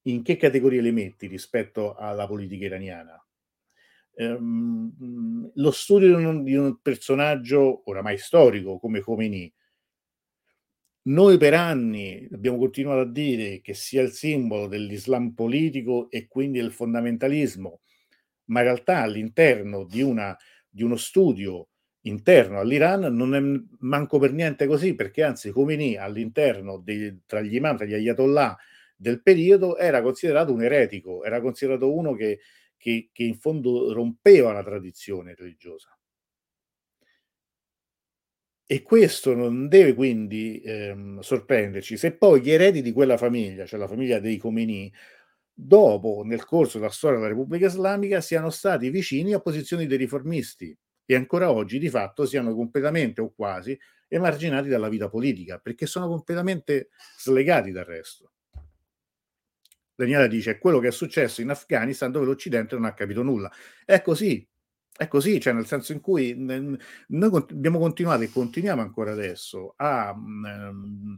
in che categorie le metti rispetto alla politica iraniana? Ehm, lo studio di un, di un, personaggio oramai storico come Khomeini, noi per anni abbiamo continuato a dire che sia il simbolo dell'Islam politico e quindi del fondamentalismo, ma in realtà all'interno di, una, di uno studio interno all'Iran non è manco per niente così, perché anzi Khomeini all'interno dei, tra gli imam, tra gli ayatollah del periodo era considerato un eretico, era considerato uno che, che, che in fondo rompeva la tradizione religiosa. E questo non deve quindi ehm, sorprenderci se poi gli eredi di quella famiglia, cioè la famiglia dei Khomeini, dopo, nel corso della storia della Repubblica Islamica, siano stati vicini a posizioni dei riformisti, e ancora oggi di fatto siano completamente o quasi emarginati dalla vita politica perché sono completamente slegati dal resto. Daniela dice quello che è successo in Afghanistan dove l'Occidente non ha capito nulla. È così, è così, cioè nel senso in cui noi abbiamo continuato e continuiamo ancora adesso a um,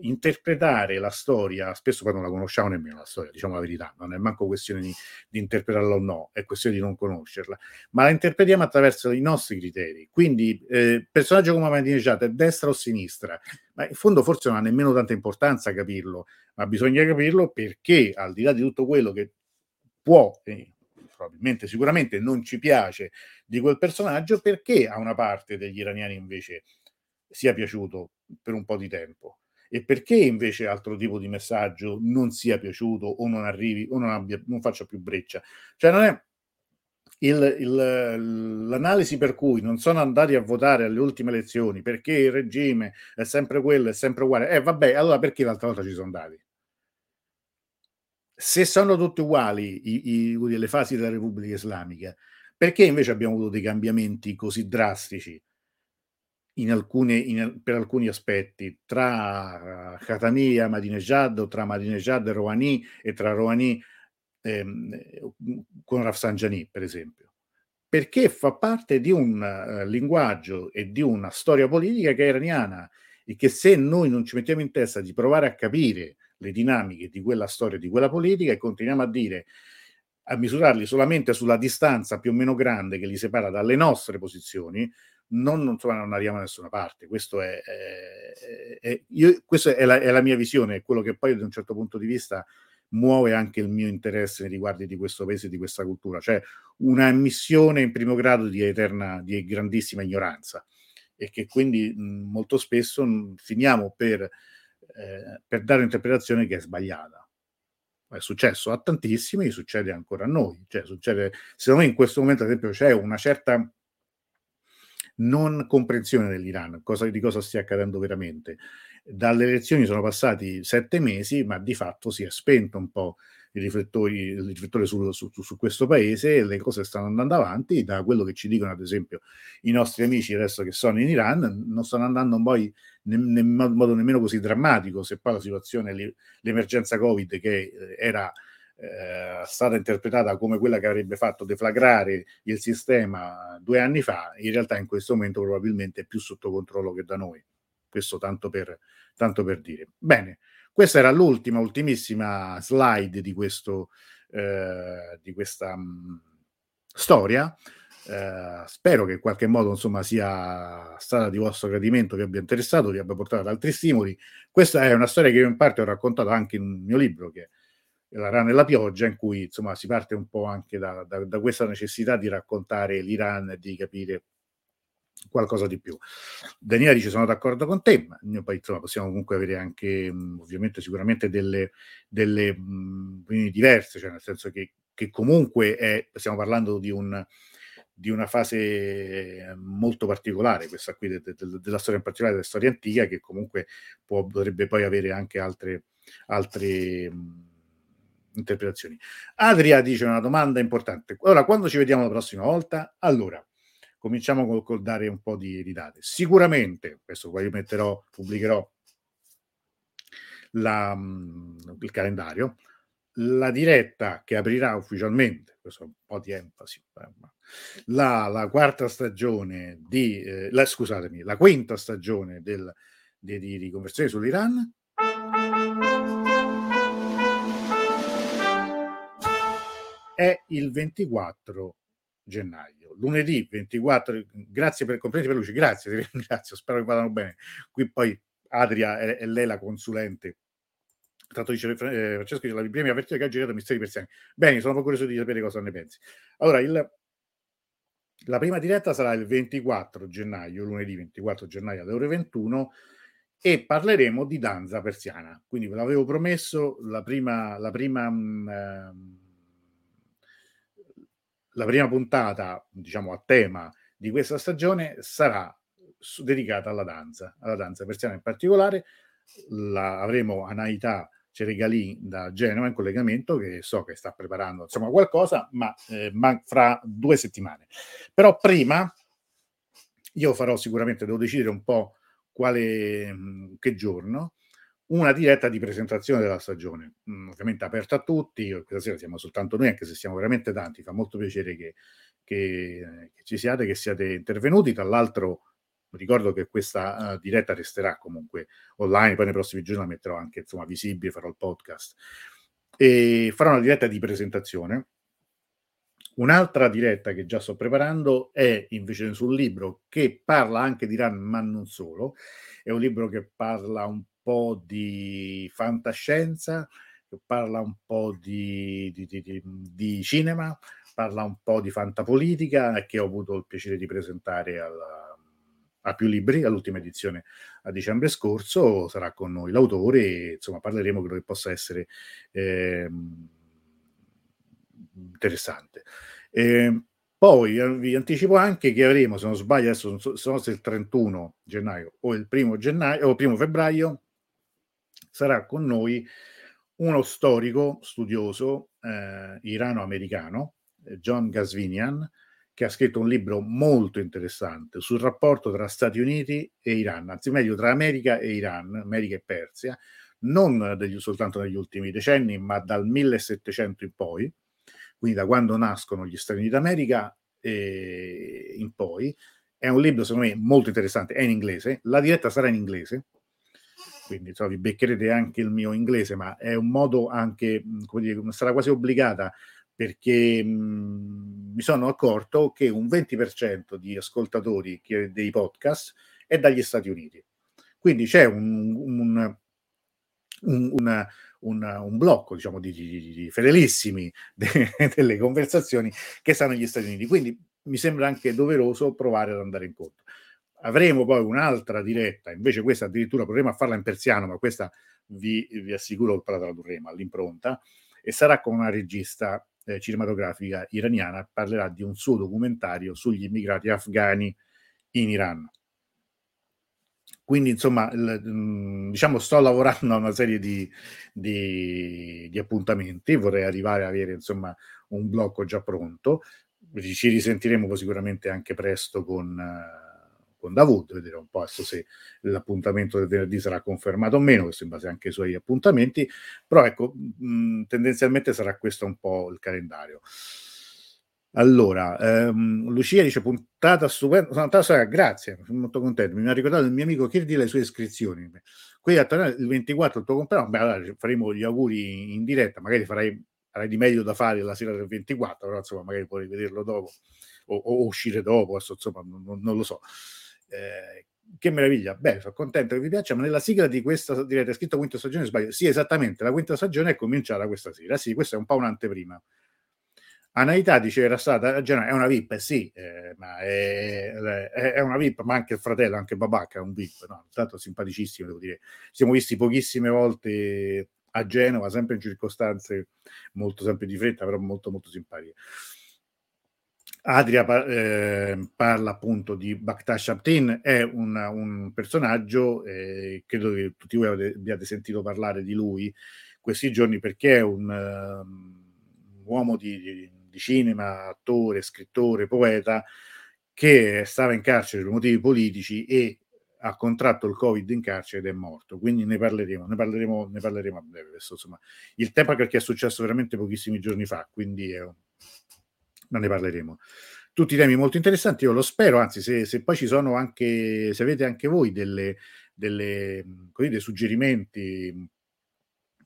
interpretare la storia, spesso poi non la conosciamo nemmeno la storia, diciamo la verità, non è manco questione di, di interpretarla o no, è questione di non conoscerla, ma la interpretiamo attraverso i nostri criteri. Quindi, eh, personaggio come Ahmadinejad è destra o sinistra? Ma in fondo forse non ha nemmeno tanta importanza capirlo, ma bisogna capirlo perché al di là di tutto quello che può, eh, probabilmente sicuramente non ci piace di quel personaggio, perché a una parte degli iraniani invece sia piaciuto per un po' di tempo e perché invece altro tipo di messaggio non sia piaciuto o non arrivi o non, abbia, non faccia più breccia. Cioè non è il, il, l'analisi per cui non sono andati a votare alle ultime elezioni perché il regime è sempre quello, è sempre uguale. Eh vabbè, allora perché l'altra volta ci sono andati? Se sono tutti uguali i, i, le fasi della Repubblica Islamica, perché invece abbiamo avuto dei cambiamenti così drastici in alcuni, in, per alcuni aspetti tra Khatami e Ahmadinejad tra Ahmadinejad e Rouhani e tra Rouhani ehm, con Rafsanjani per esempio. Perché fa parte di un uh, linguaggio e di una storia politica che è iraniana e che se noi non ci mettiamo in testa di provare a capire le dinamiche di quella storia, di quella politica e continuiamo a dire a misurarli solamente sulla distanza più o meno grande che li separa dalle nostre posizioni, non, insomma, non arriviamo da nessuna parte. Questo è, è, è, io, questa è la, è la, mia visione, è quello che poi da un certo punto di vista muove anche il mio interesse nei riguardi di questo paese e di questa cultura, cioè una missione in primo grado di eterna, di grandissima ignoranza e che quindi mh, molto spesso mh, finiamo per, eh, per dare un'interpretazione che è sbagliata. È successo a tantissimi, succede ancora a noi. Cioè, succede, secondo me in questo momento, ad esempio, c'è una certa non comprensione dell'Iran, cosa, di cosa stia accadendo veramente. Dalle elezioni sono passati sette mesi, ma di fatto si è spento un po' il riflettore su, su, su, questo paese e le cose stanno andando avanti. Da quello che ci dicono, ad esempio, i nostri amici adesso che sono in Iran, non stanno andando poi in modo nemmeno così drammatico, se poi la situazione, l'emergenza Covid che eh, era eh, stata interpretata come quella che avrebbe fatto deflagrare il sistema due anni fa, in realtà in questo momento probabilmente è più sotto controllo che da noi. Questo tanto per, tanto per dire. Bene, questa era l'ultima, ultimissima slide di, questo, eh, di questa mh, mm, storia. Eh, spero che in qualche modo insomma, sia stata di vostro gradimento, vi abbia interessato, vi abbia portato ad altri stimoli. Questa è una storia che io in parte ho raccontato anche in un mio libro che La rana e la pioggia, in cui insomma, si parte un po' anche da, da, da questa necessità di raccontare l'Iran e di capire qualcosa di più. Daniela dice sono d'accordo con te, ma poi insomma, possiamo comunque avere anche ovviamente sicuramente delle, delle opinioni diverse, cioè nel senso che, che comunque è, stiamo parlando di un di una fase molto particolare, questa qui de, de, della storia in particolare, della storia antica, che comunque può, potrebbe poi avere anche altre, altre interpretazioni. Adria dice una domanda importante. Ora, quando ci vediamo la prossima volta? Allora, cominciamo col, col dare un po' di, di date. Sicuramente, questo poi io metterò, pubblicherò la, il calendario, la diretta che aprirà ufficialmente, questo è un po' di enfasi, la, la quarta stagione di, eh, la, scusatemi, la quinta stagione del, di, di, di conversione sull'Iran. È il 24 gennaio, lunedì 24. Grazie per il complimenti per luce, grazie, ti ringrazio, spero che vadano bene. Qui poi Adria è, è lei la consulente Tanto dice eh, Francesco, la Bibbia mi che ha girato misteri persiani. Bene, sono curioso di sapere cosa ne pensi. Allora, il, la prima diretta sarà il 24 gennaio, lunedì 24 gennaio alle ore 21 e parleremo di danza persiana. Quindi ve l'avevo promesso, la prima, la prima, mh, ehm, la prima puntata, diciamo a tema di questa stagione sarà dedicata alla danza, alla danza persiana in particolare. La, avremo Anaita Ceregalì da Genova in collegamento che so che sta preparando insomma qualcosa, ma, eh, ma fra due settimane. Però prima io farò sicuramente, devo decidere un po' quale, mh, che giorno, una diretta di presentazione della stagione, mh, ovviamente aperta a tutti, questa sera siamo soltanto noi, anche se siamo veramente tanti, fa molto piacere che, che, che ci siate, che siate intervenuti, tra l'altro ricordo che questa uh, diretta resterà comunque online, poi nei prossimi giorni la metterò anche insomma, visibile, farò il podcast. E farò una diretta di presentazione. Un'altra diretta che già sto preparando è invece sul libro che parla anche di Iran, ma non solo. È un libro che parla un po' di fantascienza, parla un po' di, di, di, di cinema, parla un po' di fantapolitica che ho avuto il piacere di presentare alla, a più libri all'ultima edizione a dicembre scorso, sarà con noi l'autore insomma parleremo credo che possa essere eh, interessante. Eh, poi vi anticipo anche che avremo, se non sbaglio, adesso non so se il 31 gennaio o il primo gennaio o il primo febbraio, sarà con noi uno storico studioso eh, irano-americano, John Gasvinian, che ha scritto un libro molto interessante sul rapporto tra Stati Uniti e Iran, anzi meglio tra America e Iran, America e Persia, non degli, soltanto negli ultimi decenni, ma dal 1700 in poi, quindi da quando nascono gli Stati Uniti d'America eh, in poi. È un libro secondo me molto interessante, è in inglese, la diretta sarà in inglese, quindi insomma, vi beccherete anche il mio inglese, ma è un modo anche, come dire, sarà quasi obbligata perché mh, mi sono accorto che un 20% di ascoltatori che, dei podcast è dagli Stati Uniti. Quindi c'è un, un, un, una, un blocco diciamo, di, di, di fedelissimi de, delle conversazioni che stanno negli Stati Uniti. Quindi mi sembra anche doveroso provare ad andare incontro. Avremo poi un'altra diretta, invece questa addirittura proveremo a farla in persiano, ma questa vi, vi assicuro che la tradurremo all'impronta, e sarà con una regista eh, cinematografica iraniana, parlerà di un suo documentario sugli immigrati afghani in Iran. Quindi, insomma, il, mm, diciamo, sto lavorando a una serie di, di, di, appuntamenti, vorrei arrivare ad avere, insomma, un blocco già pronto. Ci risentiremo sicuramente anche presto con... Uh, con Davud, vedere un po' adesso se l'appuntamento del venerdì sarà confermato o meno, questo in base anche ai suoi appuntamenti, però ecco, mh, tendenzialmente sarà questo un po' il calendario. Allora, ehm, Lucia dice puntata stupenda, puntata, grazie, sono molto contento, mi ha ricordato il mio amico Kirdi le sue iscrizioni. Qui a tornare il 24 il tuo compleanno, beh, allora faremo gli auguri in diretta, magari farai, farai di meglio da fare la sera del 24, però insomma magari puoi vederlo dopo o, o uscire dopo, adesso, insomma non, non lo so. Eh, che meraviglia, beh, sono contento che vi piaccia, ma nella sigla di questa diretta è scritto quinta stagione, sbaglio. Sì, esattamente, la quinta stagione è cominciata questa sera. Sì, questa è un po' un'anteprima. Anaità dice era stata a Genova, è una VIP, eh, sì, eh, ma è, è, è, una VIP, ma anche il fratello, anche Babacca è un VIP, no? Tanto simpaticissimo, devo dire. siamo visti pochissime volte a Genova, sempre in circostanze molto sempre di fretta, però molto molto simpatiche. Adria eh, parla appunto di Bakhtash Abtin, è un, un personaggio, eh, credo che tutti voi abbiate sentito parlare di lui questi giorni perché è un, um, uomo di, di, cinema, attore, scrittore, poeta, che stava in carcere per motivi politici e ha contratto il Covid in carcere ed è morto. Quindi ne parleremo, ne parleremo, ne parleremo a breve. Adesso, insomma, il tempo è perché è successo veramente pochissimi giorni fa, quindi è un ma ne parleremo. Tutti temi molto interessanti, io lo spero, anzi se, se poi ci sono anche, se avete anche voi delle, delle, così, dei suggerimenti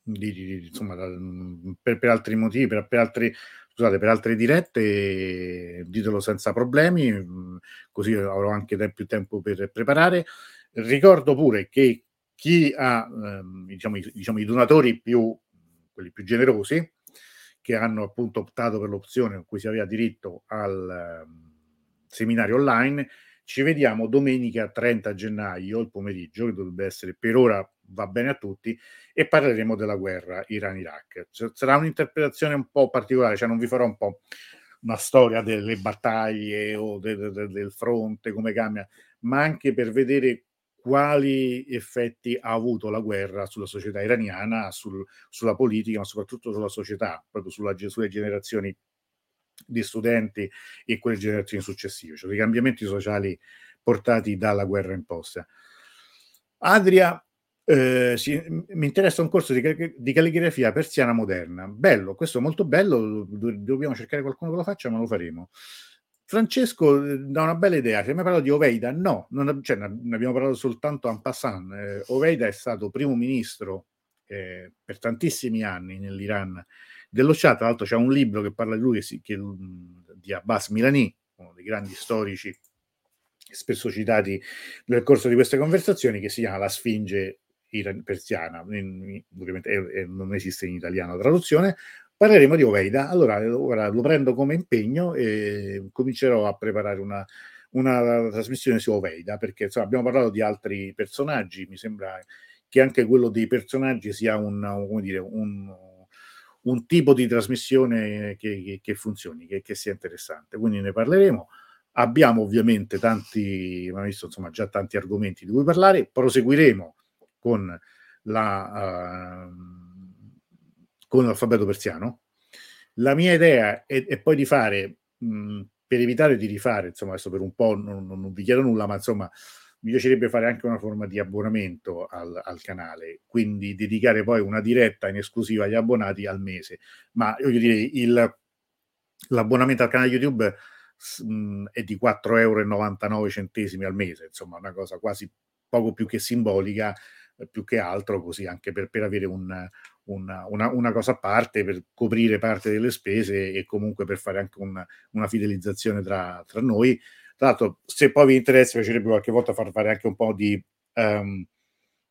di, di, insomma, per, per, altri motivi, per, per, altri, scusate, per altre dirette, ditelo senza problemi, così avrò anche più tempo per preparare. Ricordo pure che chi ha ehm, diciamo, i, diciamo, i donatori più, quelli più generosi, che hanno appunto optato per l'opzione con cui si aveva diritto al um, seminario online. Ci vediamo domenica 30 gennaio, il pomeriggio, che dovrebbe essere per ora va bene a tutti, e parleremo della guerra Iran-Iraq. Sarà un'interpretazione un po' particolare, cioè non vi farò un po' una storia delle battaglie o de- de- del fronte, come cambia, ma anche per vedere quali effetti ha avuto la guerra sulla società iraniana, sul, sulla politica, ma soprattutto sulla società, proprio sulla, sulle generazioni di studenti e quelle generazioni successive, cioè i cambiamenti sociali portati dalla guerra imposta. Adria, eh, si, mi interessa un corso di, di, calligrafia persiana moderna. Bello, questo è molto bello, dobbiamo cercare qualcuno che lo faccia, ma lo faremo. Francesco eh, dà una bella idea, se mi parlato di Oveida, no, non, cioè, ne abbiamo parlato soltanto en passant. Eh, Oveida è stato primo ministro eh, per tantissimi anni nell'Iran dello Shah, tra l'altro c'è un libro che parla di lui, che, che, di Abbas Milani, uno dei grandi storici spesso citati nel corso di queste conversazioni, che si chiama La Sfinge persiana, ovviamente non esiste in italiano la traduzione, Parleremo di Oveida. Allora, ora lo prendo come impegno e comincerò a preparare una, una trasmissione su Oveida, perché insomma, abbiamo parlato di altri personaggi, mi sembra che anche quello dei personaggi sia un, dire, un, un tipo di trasmissione che, che, che funzioni, che, che, sia interessante. Quindi ne parleremo. Abbiamo ovviamente tanti, abbiamo visto insomma già tanti argomenti di cui parlare. Proseguiremo con la... Uh, con l'alfabeto persiano. La mia idea è, è poi di fare mh, per evitare di rifare, insomma, adesso per un po' non, non, non vi chiedo nulla, ma insomma, mi piacerebbe fare anche una forma di abbonamento al, al, canale, quindi dedicare poi una diretta in esclusiva agli abbonati al mese. Ma io direi il, l'abbonamento al canale YouTube mh, è di 4,99 euro al mese, insomma, una cosa quasi poco più che simbolica, eh, più che altro, così anche per, per avere un, una, una, una, cosa a parte, per coprire parte delle spese e comunque per fare anche una, una fidelizzazione tra, tra noi tra l'altro, se poi vi interessa, mi piacerebbe qualche volta far fare anche un po' di um,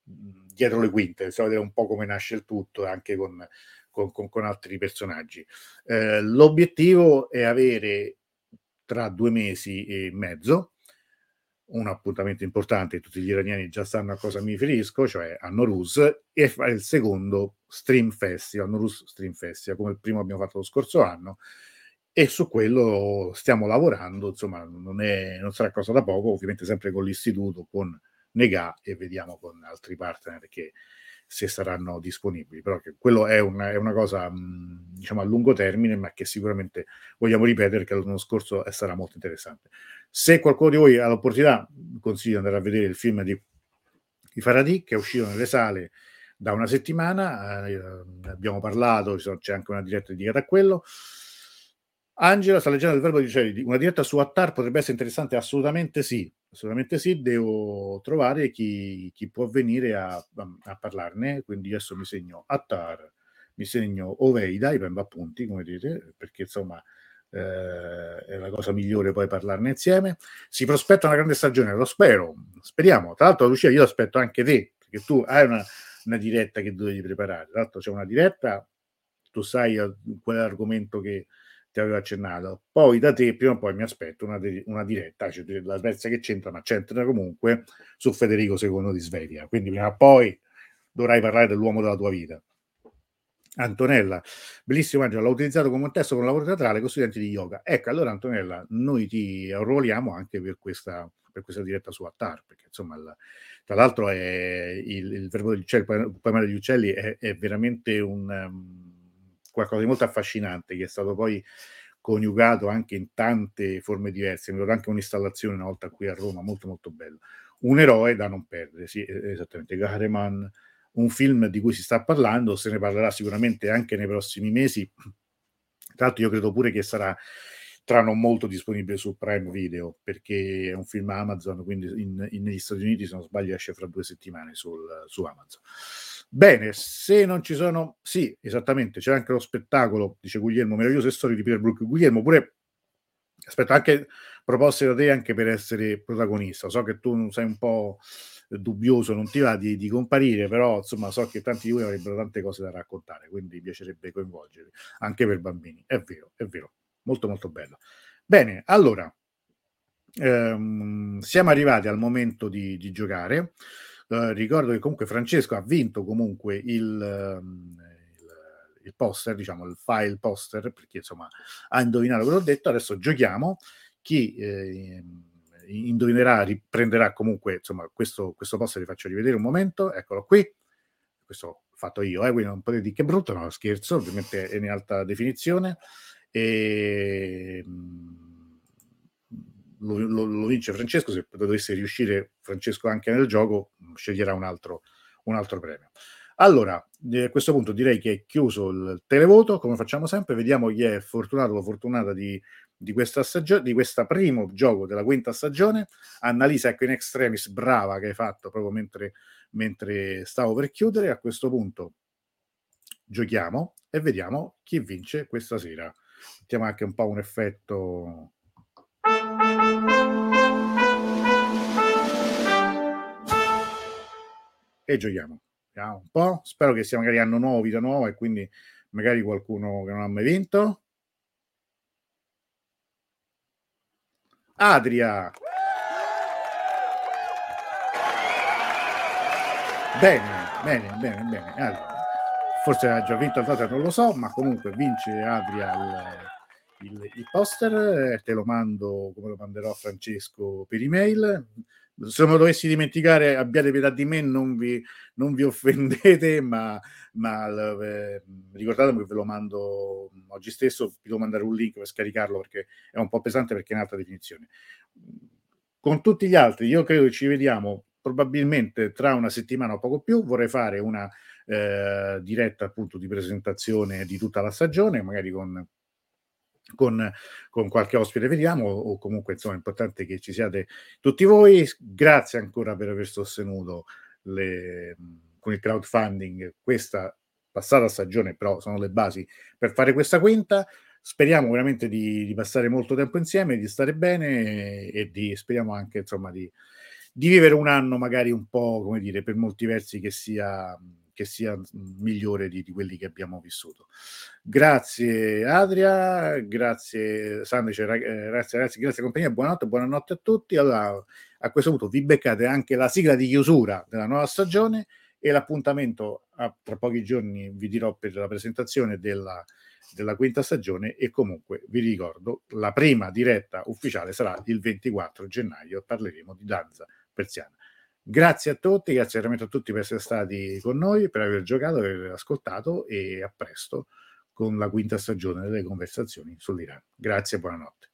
dietro le quinte, so vedere un po' come nasce il tutto, anche con, con, con, con altri personaggi. Eh, l'obiettivo è avere tra due mesi e mezzo un appuntamento importante, tutti gli iraniani già sanno a cosa mi riferisco, cioè a Noruz, e fare il secondo Stream Festival, Noruz Stream Festival, come il primo abbiamo fatto lo scorso anno, e su quello stiamo lavorando, insomma non, è, non sarà cosa da poco, ovviamente sempre con l'istituto, con Nega e vediamo con altri partner che se saranno disponibili, però che quello è una, è una cosa diciamo a lungo termine, ma che sicuramente vogliamo ripetere che l'anno scorso sarà molto interessante. Se qualcuno di voi ha l'opportunità, consiglio di andare a vedere il film di, di Faraday che è uscito nelle sale da una settimana, eh, abbiamo parlato, c'è anche una diretta dedicata a quello. Angela sta leggendo il verbo di uccelli. Una diretta su Attar potrebbe essere interessante? Assolutamente sì. Assolutamente sì. Devo trovare chi, chi può venire a, a, parlarne. Quindi adesso mi segno Attar, mi segno Oveida, i prendo appunti, come vedete, perché insomma eh, è la cosa migliore poi parlarne insieme. Si prospetta una grande stagione, lo spero. Speriamo. Tra l'altro, Lucia, io aspetto anche te, perché tu hai una, una diretta che dovevi preparare. Tra l'altro, c'è una diretta, tu sai eh, quell'argomento che ti avevo accennato. Poi da te prima o poi mi aspetto una, una diretta, cioè la Svezia che c'entra, ma c'entra comunque su Federico II di Svevia. Quindi prima o poi dovrai parlare dell'uomo della tua vita. Antonella, bellissimo Angelo, l'ho utilizzato come un testo con lavoro teatrale con studenti di yoga. Ecco, allora Antonella, noi ti arruoliamo anche per questa, per questa diretta su Attar, perché insomma, la, tra l'altro è il, il verbo degli uccelli, il poema degli uccelli è, è veramente un... Um, qualcosa di molto affascinante che è stato poi coniugato anche in tante forme diverse. Mi ricordo anche un'installazione una volta qui a Roma, molto molto bello. Un eroe da non perdere, sì, esattamente, Gareman, un film di cui si sta parlando, se ne parlerà sicuramente anche nei prossimi mesi. Tra l'altro io credo pure che sarà tra non molto disponibile su Prime Video, perché è un film Amazon, quindi in, in, negli Stati Uniti, se non sbaglio, esce fra due settimane sul, su Amazon. Bene, se non ci sono, sì, esattamente, c'è anche lo spettacolo, dice Guglielmo, meravigliose storie di Peter Brook. Guglielmo, pure aspetta anche proposte da te anche per essere protagonista. So che tu sei un po' dubbioso, non ti va di, di, comparire, però insomma so che tanti di voi avrebbero tante cose da raccontare, quindi mi piacerebbe coinvolgere anche per bambini. È vero, è vero, molto molto bello. Bene, allora, ehm, siamo arrivati al momento di, di giocare. Eh, ricordo che comunque Francesco ha vinto comunque il, um, il, il, poster, diciamo il file poster, perché insomma ha indovinato quello che ho detto. Adesso giochiamo. Chi eh, indovinerà riprenderà comunque insomma questo, questo poster, vi faccio rivedere un momento. Eccolo qui. Questo fatto io, eh, quindi non potete dire che brutto, no, scherzo, ovviamente è in alta definizione. E, ehm, lo, lo, lo, vince Francesco, se dovesse riuscire Francesco anche nel gioco, sceglierà un altro, un altro premio. Allora, a questo punto direi che è chiuso il televoto, come facciamo sempre, vediamo chi è fortunato o fortunata di, di questa stagione, di questo primo gioco della quinta stagione. Annalisa, ecco in extremis, brava che hai fatto proprio mentre, mentre stavo per chiudere. A questo punto giochiamo e vediamo chi vince questa sera. Mettiamo anche un po' un effetto e giochiamo. Un po'. Spero che sia magari anno nuovo, vita nuova e quindi magari qualcuno che non ha mai vinto. Adria. Bene, bene, bene, bene. Allora, forse ha già vinto l'altra, non lo so, ma comunque vince Adria il, il, poster. te lo mando come lo manderò a Francesco per email se me lo dovessi dimenticare, abbiate pietà di me, non vi, non vi offendete, ma, ma eh, ricordatemi che ve lo mando oggi stesso, vi devo mandare un link per scaricarlo perché è un po' pesante perché è in alta definizione. Con tutti gli altri, io credo che ci vediamo probabilmente tra una settimana o poco più. Vorrei fare una eh, diretta appunto di presentazione di tutta la stagione, magari con con, con, qualche ospite, vediamo, o comunque insomma è importante che ci siate tutti voi. Grazie ancora per aver sostenuto le, con il crowdfunding questa passata stagione, però sono le basi per fare questa quinta. Speriamo veramente di, di passare molto tempo insieme, di stare bene e, di, speriamo anche insomma di, di vivere un anno magari un po', come dire, per molti versi che sia che sia migliore di, di, quelli che abbiamo vissuto. Grazie Adria, grazie Sandice, eh, grazie ragazzi, grazie compagnia, buonanotte, buonanotte a tutti. Allora, a questo punto vi beccate anche la sigla di chiusura della nuova stagione e l'appuntamento a, tra pochi giorni vi dirò per la presentazione della, della quinta stagione e comunque vi ricordo la prima diretta ufficiale sarà il 24 gennaio parleremo di danza persiana Grazie a tutti, grazie veramente a tutti per essere stati con noi, per aver giocato, per aver ascoltato e a presto con la quinta stagione delle conversazioni sull'Iran. Grazie e buonanotte.